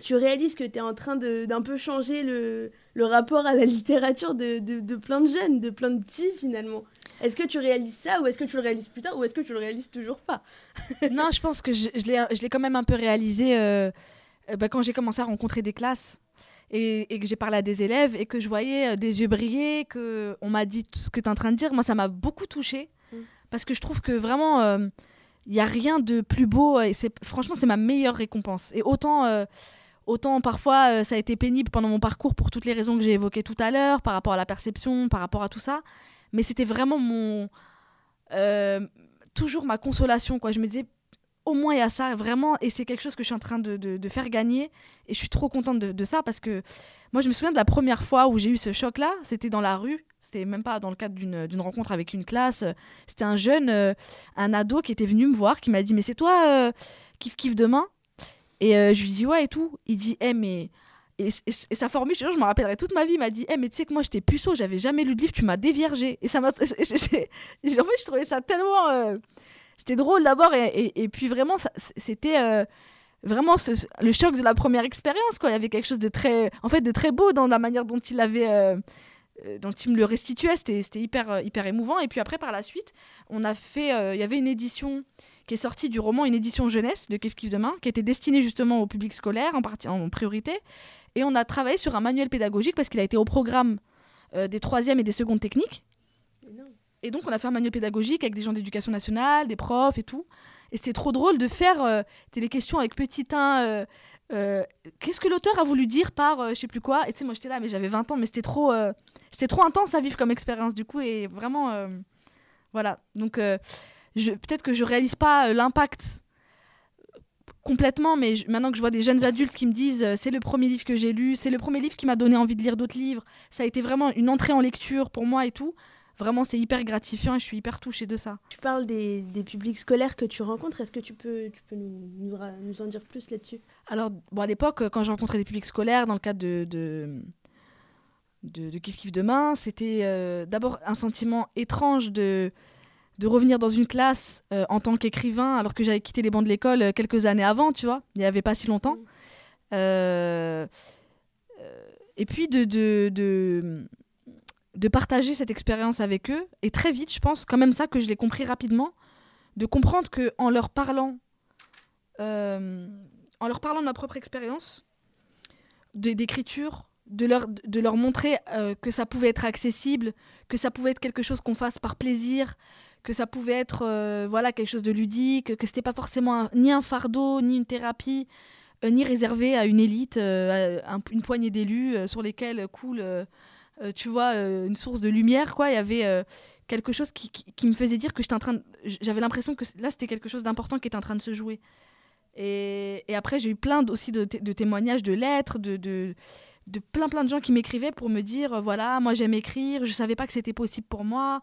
tu réalises que tu es en train d'un peu changer le, le, rapport à la littérature de, de, de, plein de jeunes, de plein de petits finalement? Est-ce que tu réalises ça ou est-ce que tu le réalises plus tard ou est-ce que tu le réalises toujours pas? Non, je pense que je, je l'ai quand même un peu réalisé euh, euh, bah, quand j'ai commencé à rencontrer des classes. Et, et, que j'ai parlé à des élèves et que je voyais des yeux briller, qu'on m'a dit tout ce que tu es en train de dire, moi ça m'a beaucoup touchée. Mm. Parce que je trouve que vraiment, il n'y a rien de plus beau. Et franchement, c'est ma meilleure récompense. Et autant, euh, autant parfois, euh, ça a été pénible pendant mon parcours pour toutes les raisons que j'ai évoquées tout à l'heure, par rapport à la perception, par rapport à tout ça. Mais c'était vraiment mon. Euh, toujours ma consolation. Quoi. Je me disais, au moins il y a ça, vraiment. Et c'est quelque chose que je suis en train de, de, faire gagner. Et je suis trop contente de, ça parce que moi, je me souviens de la première fois où j'ai eu ce choc-là. C'était dans la rue. C'était même pas dans le cadre d'une rencontre avec une classe. C'était un jeune, euh, un ado qui était venu me voir, qui m'a dit Mais c'est toi, euh, kiff demain? Et euh, je lui dis Ouais, et tout. Il dit Eh, mais. Et, sa formule, je, me rappellerai toute ma vie, m'a dit Eh, mais tu sais que moi j'étais puceau, j'avais jamais lu de livre, tu m'as déviergé. Et ça m'a. en fait, je trouvais ça tellement. C'était drôle d'abord, et, et, puis vraiment, c'était vraiment le choc de la première expérience quoi il y avait quelque chose de très en fait de très beau dans la manière dont il avait euh, donc il me le restituait, c'était hyper, euh, hyper émouvant. Et puis après, par la suite, on a fait, euh, il y avait une édition qui est sortie du roman, une édition jeunesse de Kif Kif Demain, qui était destinée justement au public scolaire en, partie, en priorité. Et on a travaillé sur un manuel pédagogique parce qu'il a été au programme des troisièmes et des secondes techniques. Et donc on a fait un manuel pédagogique avec des gens d'éducation nationale, des profs et tout. Et c'est trop drôle de faire des questions avec petit 1 euh, qu'est-ce que l'auteur a voulu dire par euh, je sais plus quoi Et tu sais, moi j'étais là, mais j'avais 20 ans, mais c'était trop, euh, c'était trop intense à vivre comme expérience du coup, et vraiment, voilà. Donc, peut-être que je réalise pas l'impact complètement, mais maintenant que je vois des jeunes adultes qui me disent c'est le premier livre que j'ai lu, c'est le premier livre qui m'a donné envie de lire d'autres livres, ça a été vraiment une entrée en lecture pour moi et tout vraiment, c'est hyper gratifiant et je suis hyper touchée de ça. Tu parles des, des publics scolaires que tu rencontres. Est-ce que tu peux, tu peux nous, nous, en dire plus là-dessus? Alors, bon, à l'époque, quand je rencontrais des publics scolaires dans le cadre de, de, de, Kif Kif Demain, c'était euh, d'abord un sentiment étrange de, de revenir dans une classe euh, en tant qu'écrivain alors que j'avais quitté les bancs de l'école euh, quelques années avant, tu vois. Il n'y avait pas si longtemps. Mmh Et puis de, de, de, de partager cette expérience avec eux. Et très vite, je pense, quand même ça que je l'ai compris rapidement, de comprendre que en leur parlant, euh, en leur parlant de ma propre expérience, d'écriture, de leur, de leur montrer euh, que ça pouvait être accessible, que ça pouvait être quelque chose qu'on fasse par plaisir, que ça pouvait être euh, voilà quelque chose de ludique, que c'était pas forcément ni un fardeau, ni une thérapie, ni réservé à une élite, à une poignée d'élus sur lesquels coule, tu vois, une source de lumière. Quoi. Il y avait quelque chose qui, qui, me faisait dire que j'étais en train j'avais l'impression que là c'était quelque chose d'important qui était en train de se jouer. Et, et après j'ai eu plein aussi de, de, témoignages, de lettres, de, de de plein plein de gens qui m'écrivaient pour me dire euh, voilà moi j'aime écrire je savais pas que c'était possible pour moi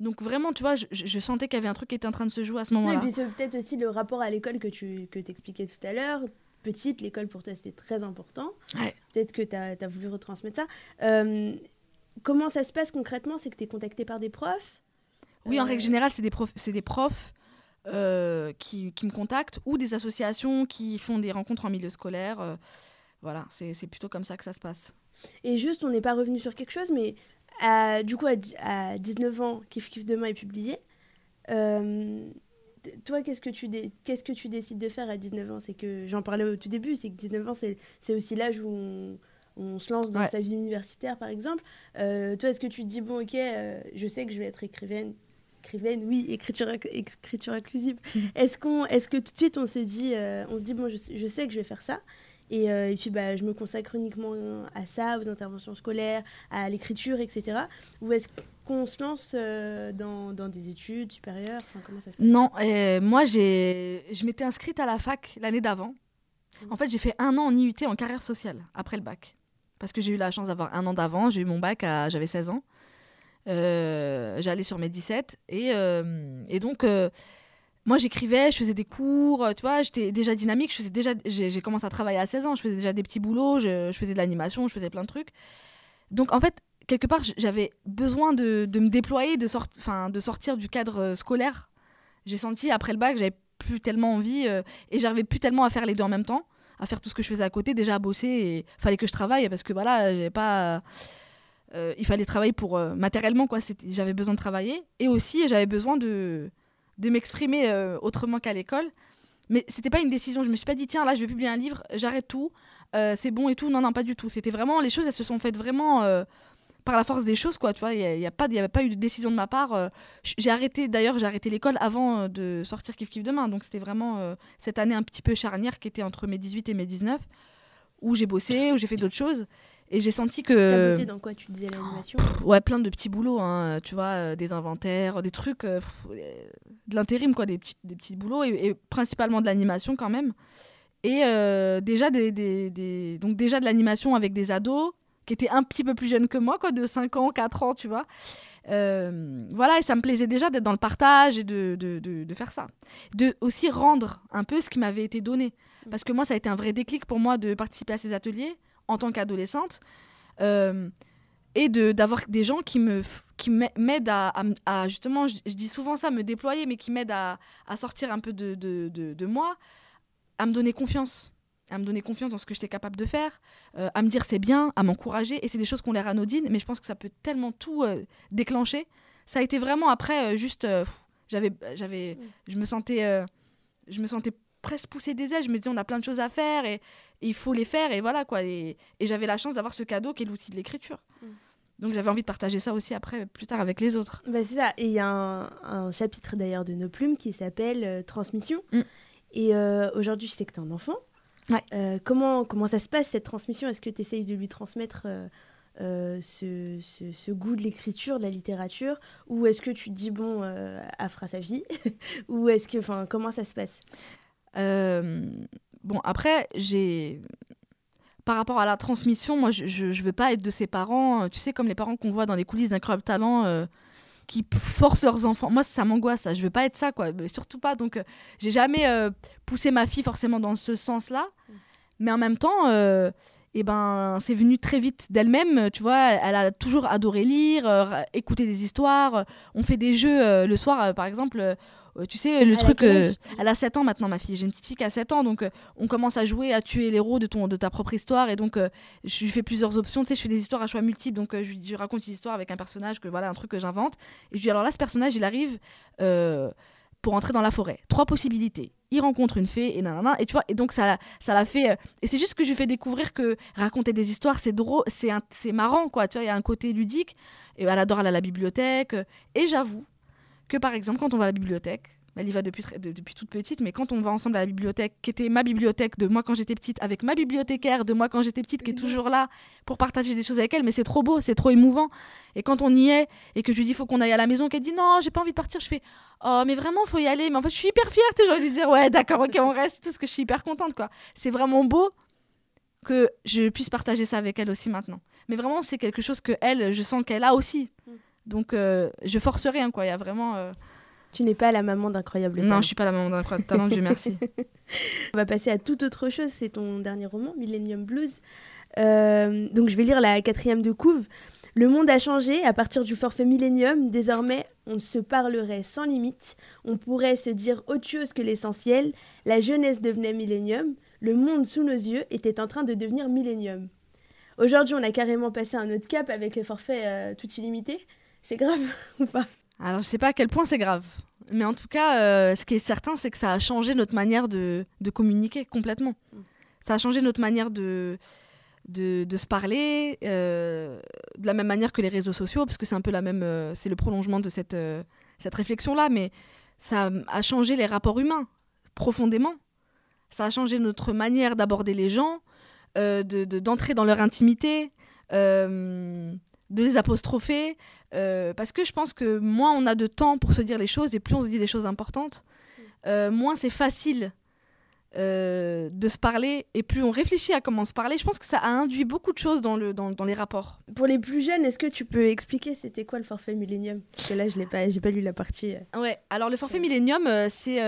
donc vraiment tu vois je, sentais qu'il y avait un truc qui était en train de se jouer à ce moment-là et puis c'est peut-être aussi le rapport à l'école que tu que expliquais tout à l'heure petite l'école pour toi c'était très important. Peut-être que tu as, voulu retransmettre ça. Euh, comment ça se passe concrètement? C'est que tu es contacté par des profs? Oui en règle euh, générale c'est des profs c'est des profs qui, qui, me contactent ou des associations qui font des rencontres en milieu scolaire voilà, c'est plutôt comme ça que ça se passe. Et juste, on n'est pas revenu sur quelque chose, mais du coup, à, 19 ans, Kif Kif Demain est publié. Euh, toi, qu'est-ce que, tu qu'est-ce que tu décides de faire à 19 ans? C'est que, j'en parlais au tout début, c'est que 19 ans, c'est aussi l'âge où on, se lance dans sa vie universitaire, par exemple. Euh, toi, est-ce que tu te dis, bon, ok, euh, je sais que je vais être écrivaine écrivaine, oui, écriture, écriture inclusive. est-ce qu'on, est-ce que tout de suite on se dit, on se dit bon, je, je, sais que je vais faire ça, euh, et, puis, bah, je me consacre uniquement à ça, aux interventions scolaires, à l'écriture, etc. Ou est-ce qu'on se lance euh, dans, dans, des études supérieures? Non, euh, moi, je m'étais inscrite à la fac l'année d'avant. En fait, j'ai fait un an en IUT en carrière sociale, après le bac. Parce que j'ai eu la chance d'avoir un an d'avant. J'ai eu mon bac, à, j'avais 16 ans. J'allais sur mes 17. Et, et donc moi j'écrivais, je faisais des cours, tu vois, j'étais déjà dynamique, je faisais déjà j'ai commencé à travailler à 16 ans, je faisais déjà des petits boulots, je, faisais de l'animation, je faisais plein de trucs. Donc en fait, quelque part, j'avais besoin de, me déployer, de, de sortir du cadre euh, scolaire. J'ai senti après le bac, j'avais plus tellement envie euh, et j'arrivais plus tellement à faire les deux en même temps, à faire tout ce que je faisais à côté, déjà à bosser et fallait que je travaille parce que voilà, j'avais pas euh, il fallait travailler pour matériellement quoi, j'avais besoin de travailler et aussi j'avais besoin de de m'exprimer euh, autrement qu'à l'école. Mais c'était pas une décision. Je me suis pas dit, tiens, là, je vais publier un livre, j'arrête tout, euh, c'est bon et tout. Non, non, pas du tout. C'était vraiment, les choses, elles se sont faites vraiment euh, par la force des choses, quoi. Tu vois, il n'y a, pas, avait pas eu de décision de ma part. j'ai arrêté, d'ailleurs, j'ai arrêté l'école avant de sortir Kif Kif Demain. Donc, c'était vraiment cette année un petit peu charnière qui était entre mes 18 et mes 19, où j'ai bossé, où j'ai fait d'autres choses. Et j'ai senti que. T'as bossé dans quoi? Tu disais l'animation? Ouais, plein de petits boulots, hein, tu vois, euh, des inventaires, des trucs, euh, de l'intérim, quoi, des petits, des petits boulots, et, principalement de l'animation quand même. Et euh, déjà, des, des, des, donc déjà de l'animation avec des ados qui étaient un petit peu plus jeunes que moi, quoi, de 5 ans, 4 ans, tu vois. voilà, et ça me plaisait déjà d'être dans le partage et de, de, de, de, faire ça. De aussi rendre un peu ce qui m'avait été donné. Parce que moi, ça a été un vrai déclic pour moi de participer à ces ateliers en tant qu'adolescente. Euh, et d'avoir des gens qui me qui m'aident à, à, justement je, dis souvent ça me déployer mais qui m'aident à, à, sortir un peu de, de, de, moi à me donner confiance à me donner confiance dans ce que j'étais capable de faire euh, à me dire c'est bien à m'encourager et c'est des choses qu'on l'air anodines mais je pense que ça peut tellement tout euh, déclencher ça a été vraiment après juste j'avais j'avais je me sentais je me sentais presque pousser des ailes je me disais on a plein de choses à faire et il faut les faire et voilà quoi. Et, j'avais la chance d'avoir ce cadeau qui est l'outil de l'écriture. Mm. Donc j'avais envie de partager ça aussi après, plus tard avec les autres. Bah c'est ça. Et il y a un, chapitre d'ailleurs de Nos Plumes qui s'appelle euh, Transmission. Mm. Et euh, aujourd'hui, je sais que tu es un enfant. Ouais. Euh, comment, comment ça se passe cette transmission? Est-ce que tu essayes de lui transmettre ce, ce, goût de l'écriture, de la littérature? Ou est-ce que tu te dis, bon, elle fera sa vie? Ou est-ce que, enfin, comment ça se passe? Bon, après, j'ai. Par rapport à la transmission, moi, je, je, veux pas être de ces parents, euh, tu sais, comme les parents qu'on voit dans les coulisses d'incroyable talent. Euh, qui forcent leurs enfants. Moi, ça m'angoisse, ça. Je veux pas être ça, quoi. surtout pas. Donc, euh, j'ai jamais poussé ma fille forcément dans ce sens-là. Mm. Mais en même temps, et ben c'est venu très vite d'elle-même tu vois elle a toujours adoré lire écouter des histoires on fait des jeux le soir par exemple tu sais le truc elle a 7 ans maintenant ma fille. J'ai une petite fille qui a 7 ans donc on commence à jouer à tuer l'héros de ton de ta propre histoire. Et donc je lui fais plusieurs options. Tu sais je fais des histoires à choix multiples. Donc je lui raconte une histoire avec un personnage que voilà un truc que j'invente. Et je dis alors là ce personnage il arrive pour entrer dans la forêt. Trois possibilités. Il rencontre une fée et nanana. Et tu vois et donc ça ça l'a fait euh, et c'est juste que je fais découvrir que raconter des histoires c'est drôle c'est c'est marrant quoi. Tu vois il y a un côté ludique. Et elle adore aller à la bibliothèque. Et j'avoue que par exemple quand on va à la bibliothèque elle y va depuis, depuis toute petite, mais quand on va ensemble à la bibliothèque, qui était ma bibliothèque de moi quand j'étais petite, avec ma bibliothécaire de moi quand j'étais petite, qui est toujours là pour partager des choses avec elle, mais c'est trop beau, c'est trop émouvant. Et quand on y est, et que je lui dis faut qu'on aille à la maison, qu'elle dit non, j'ai pas envie de partir, je fais oh, mais vraiment, faut y aller. Mais en fait, je suis hyper fière, tu sais, lui dire ouais, d'accord, ok, on reste, tout, parce que je suis hyper contente, quoi. C'est vraiment beau que je puisse partager ça avec elle aussi maintenant. Mais vraiment, c'est quelque chose que elle, je sens qu'elle a aussi. Mm. Donc, euh, je force rien, quoi. Il y a vraiment. Euh, tu n'es pas la maman d'incroyable Non, je suis pas la maman d'incroyable talent, Dieu merci. On va passer à toute autre chose, c'est ton dernier roman, Millennium Blues. Euh, donc je vais lire la quatrième de couve. Le monde a changé à partir du forfait Millennium. Désormais, on se parlerait sans limite. On pourrait se dire autre chose que l'essentiel. La jeunesse devenait Millennium. Le monde sous nos yeux était en train de devenir Millennium. Aujourd'hui, on a carrément passé un autre cap avec les forfaits euh, tout illimités. C'est grave ou pas? Alors, je sais pas à quel point c'est grave. Mais en tout cas, euh, ce qui est certain, c'est que ça a changé notre manière de, communiquer complètement. Ça a changé notre manière de, de, se parler, euh, de la même manière que les réseaux sociaux, parce que c'est un peu la même, euh, c'est le prolongement de cette, cette réflexion-là, mais ça a changé les rapports humains profondément. Ça a changé notre manière d'aborder les gens, de, d'entrer dans leur intimité, de les apostropher, euh, parce que je pense que moins on a de temps pour se dire les choses et plus on se dit des choses importantes, mm. euh, moins c'est facile euh, de se parler et plus on réfléchit à comment se parler, je pense que ça a induit beaucoup de choses dans, le, dans, dans les rapports. Pour les plus jeunes, est-ce que tu peux expliquer c'était quoi le forfait Millennium? Parce que là, je n'ai pas, j'ai pas lu la partie. Euh. Ouais, alors le forfait Millennium, euh, c'est,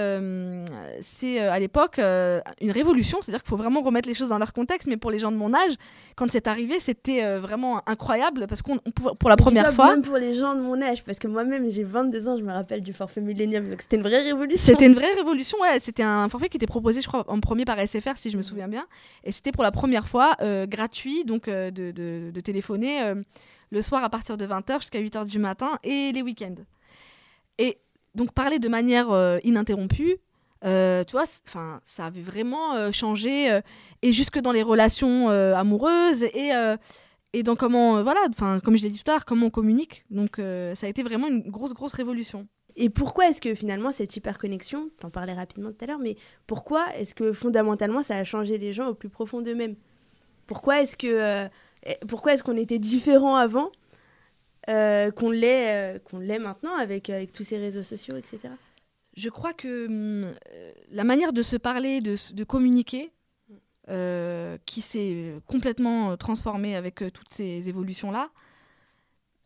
c'est à l'époque une révolution, c'est-à-dire qu'il faut vraiment remettre les choses dans leur contexte, mais pour les gens de mon âge, quand c'est arrivé, c'était vraiment incroyable parce qu'on pouvait, pour la première fois. Même pour les gens de mon âge, parce que moi-même j'ai 22 ans, je me rappelle du forfait Millennium, donc c'était une vraie révolution. C'était une vraie révolution, ouais, c'était un forfait qui était proposé, je en premier par SFR, si je me souviens bien. Et c'était pour la première fois euh, gratuit, donc euh, de, téléphoner euh, le soir à partir de 20h jusqu'à 8h du matin et les week-ends. Et donc parler de manière ininterrompue, tu vois, enfin, ça avait vraiment changé et jusque dans les relations amoureuses et et dans comment voilà, enfin comme je l'ai dit tout à l'heure, comment on communique. Donc ça a été vraiment une grosse grosse révolution. Et pourquoi est-ce que finalement cette hyperconnexion, t'en parlais rapidement tout à l'heure, mais pourquoi est-ce que fondamentalement ça a changé les gens au plus profond d'eux-mêmes? Pourquoi est-ce que euh, eh, pourquoi est-ce qu'on était différent avant euh, qu'on l'est euh, qu'on l'est maintenant avec avec tous ces réseaux sociaux, etc. Je crois que hum, la manière de se parler, de, communiquer, qui s'est complètement transformée avec toutes ces évolutions là,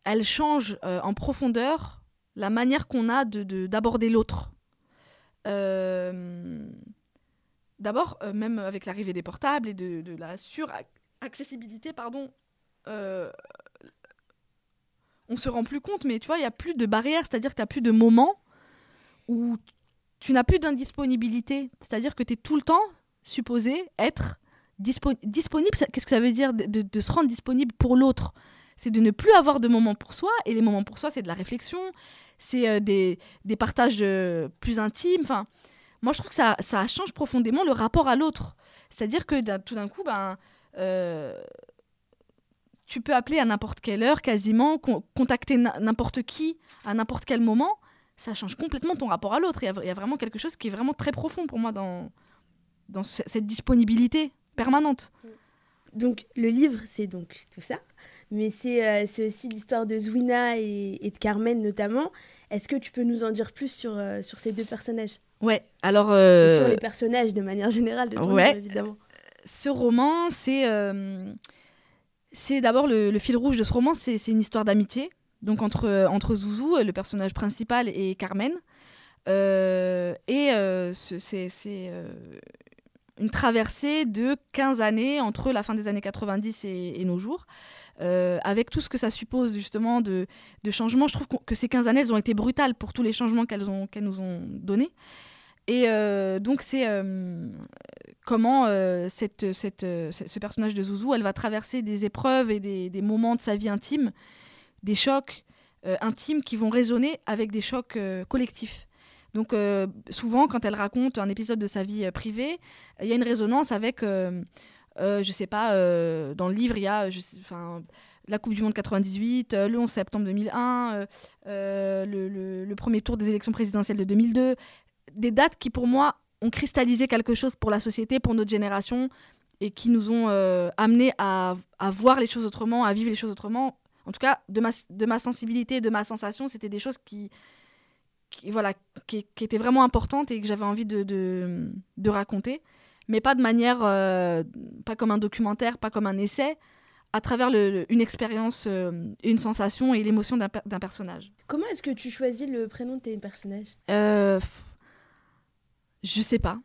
elle change en profondeur la manière qu'on a d'aborder de, l'autre. Euh, d'abord, euh, même avec l'arrivée des portables et de, la sur-accessibilité, pardon, euh, on se rend plus compte, mais tu vois, il n'y a plus de barrières, c'est-à-dire que tu n'as plus de moments où tu n'as plus d'indisponibilité, c'est-à-dire que tu es tout le temps supposé être disponible. Qu'est-ce que ça veut dire de se rendre disponible pour l'autre? C'est de ne plus avoir de moments pour soi. Et les moments pour soi, c'est de la réflexion, c'est euh, des, des, partages euh, plus intimes. Enfin, moi, je trouve que ça, ça change profondément le rapport à l'autre. C'est-à-dire que tout d'un coup, ben, euh, tu peux appeler à n'importe quelle heure, quasiment, contacter n'importe qui à n'importe quel moment. Ça change complètement ton rapport à l'autre. Il y, a vraiment quelque chose qui est vraiment très profond pour moi dans, dans cette disponibilité permanente. Donc, le livre, c'est donc tout ça? Mais euh, c'est aussi l'histoire de Zwina et, de Carmen notamment. Est-ce que tu peux nous en dire plus sur, euh, sur ces deux personnages? Ouais, alors... Euh, sur les personnages de manière générale, de ouais. évidemment. Ce roman, c'est c'est d'abord le, fil rouge de ce roman, c'est une histoire d'amitié, donc entre, entre Zouzou, le personnage principal, et Carmen. et c'est une traversée de 15 années entre la fin des années 90 et, nos jours. Euh, avec tout ce que ça suppose justement de, changements. Je trouve que ces 15 années, elles ont été brutales pour tous les changements qu'elles qu'elles nous ont donnés. Et euh, donc c'est euh, comment cette, cette, ce personnage de Zouzou, elle va traverser des épreuves et des, des moments de sa vie intime, des chocs intimes qui vont résonner avec des chocs collectifs. Donc souvent, quand elle raconte un épisode de sa vie privée, il y a une résonance avec euh, je sais pas, euh, dans le livre, il y a la Coupe du Monde 98, euh, le 11 septembre 2001, le, premier tour des élections présidentielles de 2002. Des dates qui, pour moi, ont cristallisé quelque chose pour la société, pour notre génération, et qui nous ont amenés à, voir les choses autrement, à vivre les choses autrement. En tout cas, de ma sensibilité, de ma sensation, c'était des choses qui, voilà, qui, étaient vraiment importantes et que j'avais envie de, de raconter mais pas de manière, euh, pas comme un documentaire, pas comme un essai, à travers une expérience, euh, une sensation et l'émotion d'un personnage. Comment est-ce que tu choisis le prénom de tes personnages? Euh, Je sais pas.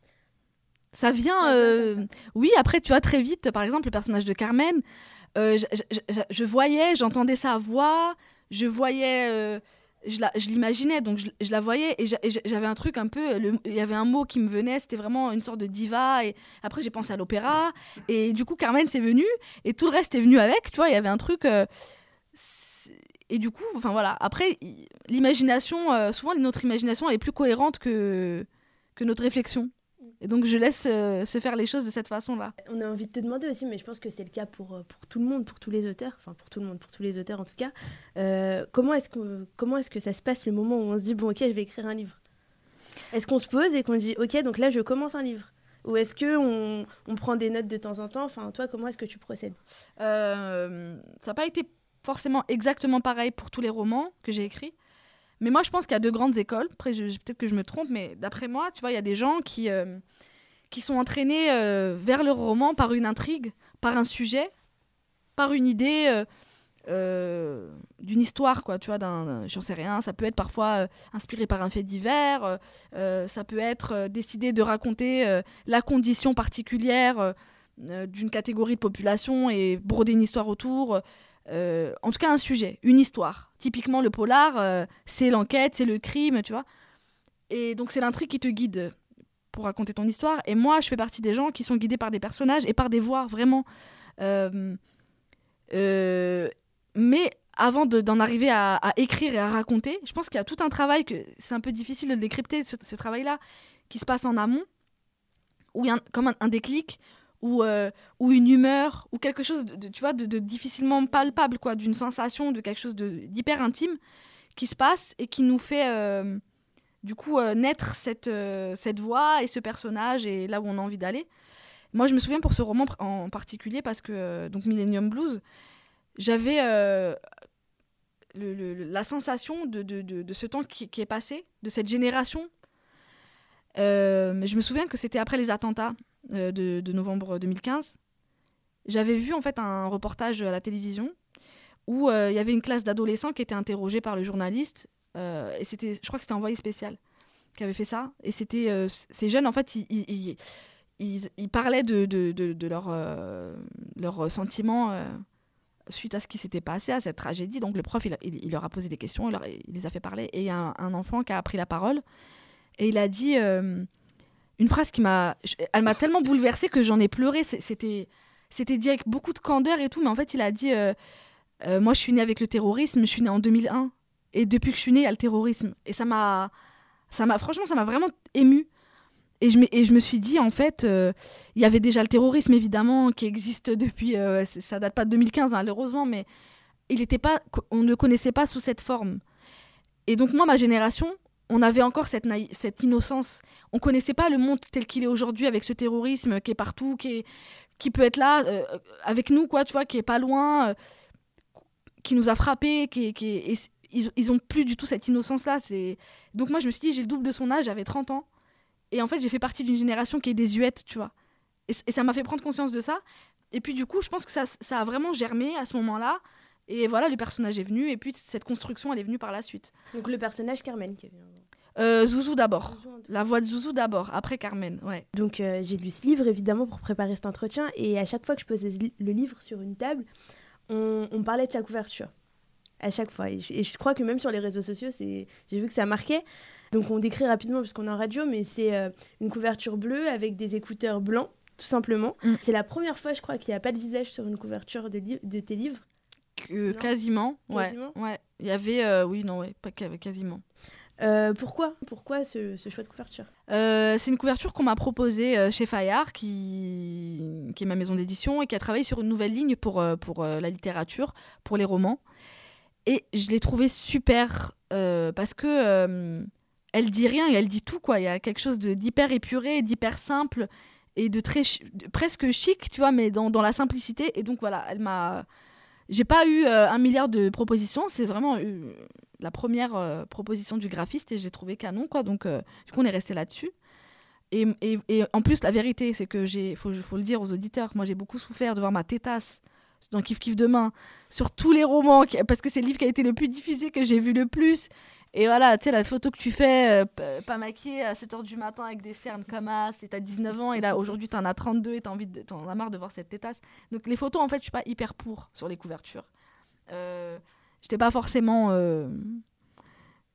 Ça vient. Euh, oui, après, tu vois, très vite, par exemple, le personnage de Carmen, je, je, voyais, j'entendais sa voix, je voyais je l'imaginais, donc je, la voyais et j'avais un truc un peu, il y avait un mot qui me venait, c'était vraiment une sorte de diva et après j'ai pensé à l'opéra et du coup Carmen c'est venu et tout le reste est venu avec, tu vois, il y avait un truc euh, et du coup, enfin voilà, après l'imagination, euh, souvent notre imagination elle est plus cohérente que, que notre réflexion. Et donc je laisse euh, se faire les choses de cette façon-là. On a envie de te demander aussi, mais je pense que c'est le cas pour, euh, pour tout le monde, pour tous les auteurs, enfin pour tout le monde, pour tous les auteurs en tout cas. Euh, comment est-ce que, comment est que ça se passe le moment où on se dit, bon ok, je vais écrire un livre? Est-ce qu'on se pose et qu'on dit, ok, donc là je commence un livre? Ou est-ce que on, on, prend des notes de temps en temps? Enfin, toi, comment est-ce que tu procèdes? Ça n'a pas été forcément exactement pareil pour tous les romans que j'ai écrits. Mais moi, je pense qu'il y a deux grandes écoles. Après, peut-être que je me trompe, mais d'après moi, tu vois, il y a des gens qui, euh, qui sont entraînés euh, vers leur roman par une intrigue, par un sujet, par une idée euh, d'une histoire, quoi. Tu vois, j'en sais rien. Ça peut être parfois inspiré par un fait divers. ça peut être décidé de raconter la condition particulière d'une catégorie de population et broder une histoire autour. Euh, en tout cas un sujet, une histoire. Typiquement le polar, euh, c'est l'enquête, c'est le crime, tu vois. Et donc c'est l'intrigue qui te guide pour raconter ton histoire. Et moi, je fais partie des gens qui sont guidés par des personnages et par des voix, vraiment. Euh, mais avant d'en arriver à, écrire et à raconter, je pense qu'il y a tout un travail que c'est un peu difficile de le décrypter, ce, travail-là, qui se passe en amont, où il y a comme un déclic, ou, euh, ou une humeur ou quelque chose de, tu vois de, difficilement palpable quoi d'une sensation de quelque chose d'hyper intime qui se passe et qui nous fait euh, du coup euh, naître cette, cette voix et ce personnage et là où on a envie d'aller. Moi je me souviens pour ce roman en particulier parce que donc Millennium Blues j'avais la sensation de, de, ce temps qui, qui, est passé de cette génération. Je me souviens que c'était après les attentats euh, de, novembre 2015, j'avais vu en fait un reportage à la télévision où euh, il y avait une classe d'adolescents qui était interrogée par le journaliste euh, et c'était, je crois que c'était envoyé spécial qui avait fait ça et c'était ces jeunes en fait ils, ils, parlaient de, de, de, leur, leurs sentiments suite à ce qui s'était passé, à cette tragédie. Donc le prof, il, leur a posé des questions, il, il, les a fait parler. Et il y a un, un, enfant qui a pris la parole et il a dit une phrase qui m'a. Elle m'a tellement bouleversée que j'en ai pleuré. C'était, c'était dit avec beaucoup de candeur et tout, mais en fait, il a dit euh, euh, Moi, je suis né avec le terrorisme, je suis né en 2001. Et depuis que je suis né, il y a le terrorisme. Et ça m'a. Ça m'a franchement, ça m'a vraiment ému. Et je, et je me suis dit, en fait, euh, il y avait déjà le terrorisme, évidemment, qui existe depuis. ça date pas de 2015, hein, heureusement, mais il était pas, on ne connaissait pas sous cette forme. Et donc, moi, ma génération, on avait encore cette, innocence. On connaissait pas le monde tel qu'il est aujourd'hui avec ce terrorisme qui est partout, qui, peut être là euh, avec nous, quoi, tu vois, qui est pas loin, euh, qui nous a frappés, qui ils, ils ont plus du tout cette innocence-là. Donc moi je me suis dit j'ai le double de son âge, j'avais 30 ans, et en fait j'ai fait partie d'une génération qui est désuète, tu vois. Et, et ça m'a fait prendre conscience de ça. Et puis du coup je pense que ça a vraiment germé à ce moment-là. Et voilà, le personnage est venu, et puis cette construction, elle est venue par la suite. Donc le personnage Carmen qui est venu. Euh, Zouzou d'abord. La voix de Zouzou d'abord, après Carmen. Ouais. Donc euh, j'ai lu ce livre évidemment pour préparer cet entretien et à chaque fois que je posais le livre sur une table, on, on parlait de sa couverture. À chaque fois. Et je, et je crois que même sur les réseaux sociaux, c'est, j'ai vu que ça marquait. Donc on décrit rapidement puisqu'on est en radio, mais c'est euh, une couverture bleue avec des écouteurs blancs, tout simplement. Mm. C'est la première fois, je crois, qu'il n'y a pas de visage sur une couverture de, de tes livres. Que- quasiment. Ouais. Ouais. Il y avait. euh, oui, non, ouais, pas quasi- quasiment. Euh, pourquoi Pourquoi ce, ce choix de couverture? Euh, c'est une couverture qu'on m'a proposée chez Fayard, qui... qui est ma maison d'édition, et qui a travaillé sur une nouvelle ligne pour, pour la littérature, pour les romans. Et je l'ai trouvée super, parce que elle dit rien et elle dit tout, quoi. Il y a quelque chose de- d'hyper épuré, d'hyper simple, et de très de- presque chic, tu vois, mais dans, dans la simplicité. Et donc voilà, elle m'a... J'ai pas eu euh, un milliard de propositions, c'est vraiment euh, la première euh, proposition du graphiste et j'ai trouvé canon, quoi. Donc, du coup, on est resté là-dessus. Et, en plus, la vérité, c'est que j'ai, faut, faut le dire aux auditeurs, moi j'ai beaucoup souffert de voir ma tétasse dans Kif Kif Demain, sur tous les romans, parce que c'est le livre qui a été le plus diffusé, que j'ai vu le plus. Et voilà, tu sais, la photo que tu fais, euh, p- pas maquillée à 7h du matin avec des cernes comme as, et t'as 19 ans, et là aujourd'hui t'en as 32 et t'en as marre de voir cette tétasse. Donc les photos, en fait, je suis pas hyper pour sur les couvertures. Euh, J'étais pas forcément euh,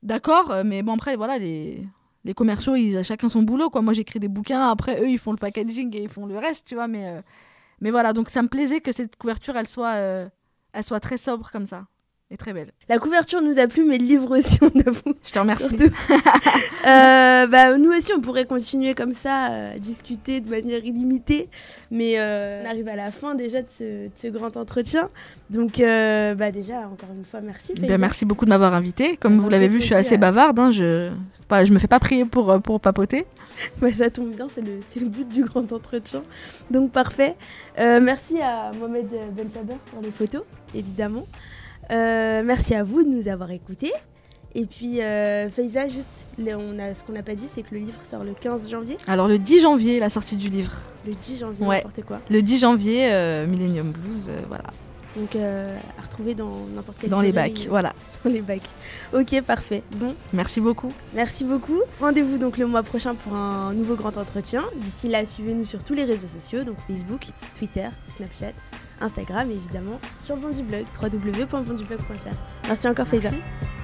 d'accord, euh, mais bon, après, voilà, les, les commerciaux, ils, chacun son boulot, quoi. Moi, j'écris des bouquins, après, eux, ils font le packaging et ils font le reste, tu vois, mais, euh, mais voilà, donc ça me plaisait que cette couverture, elle soit, euh, elle soit très sobre comme ça, et très belle. La couverture nous a plu, mais le livre aussi, on avoue. Je te remercie. Surtout. Euh, bah, nous aussi, on pourrait continuer comme ça, euh, à discuter de manière illimitée. Mais euh, on arrive à la fin déjà de ce, de ce grand entretien. Donc, euh, bah, déjà, encore une fois, merci. Ben, merci beaucoup de m'avoir invité. Comme On vous l'avez vu, je suis assez bavarde. hein, je pas, je me fais pas prier pour, pour papoter. Bah, ça tombe bien, c'est le, le but du grand entretien. Donc, parfait. Merci à Mohamed Ben Saber pour les photos, évidemment. Euh, merci à vous de nous avoir écoutés. Et puis, euh, Faiza, juste, on a, ce qu'on n'a pas dit, c'est que le livre sort le 15 janvier. Alors, le 10 janvier, la sortie du livre. Le 10 janvier, Ouais. n'importe quoi. Le 10 janvier, euh, Millennium Blues, euh, voilà. Donc, à retrouver dans n'importe quel Dans les bacs, voilà. Dans les bacs. Ok, parfait. Bon, Merci beaucoup. merci beaucoup. Rendez-vous donc le mois prochain pour un nouveau grand entretien. D'ici là, suivez-nous sur tous les réseaux sociaux, donc Facebook, Twitter, Snapchat, Instagram et évidemment sur Bondublog, www.bondublog.fr. Merci encore. Merci.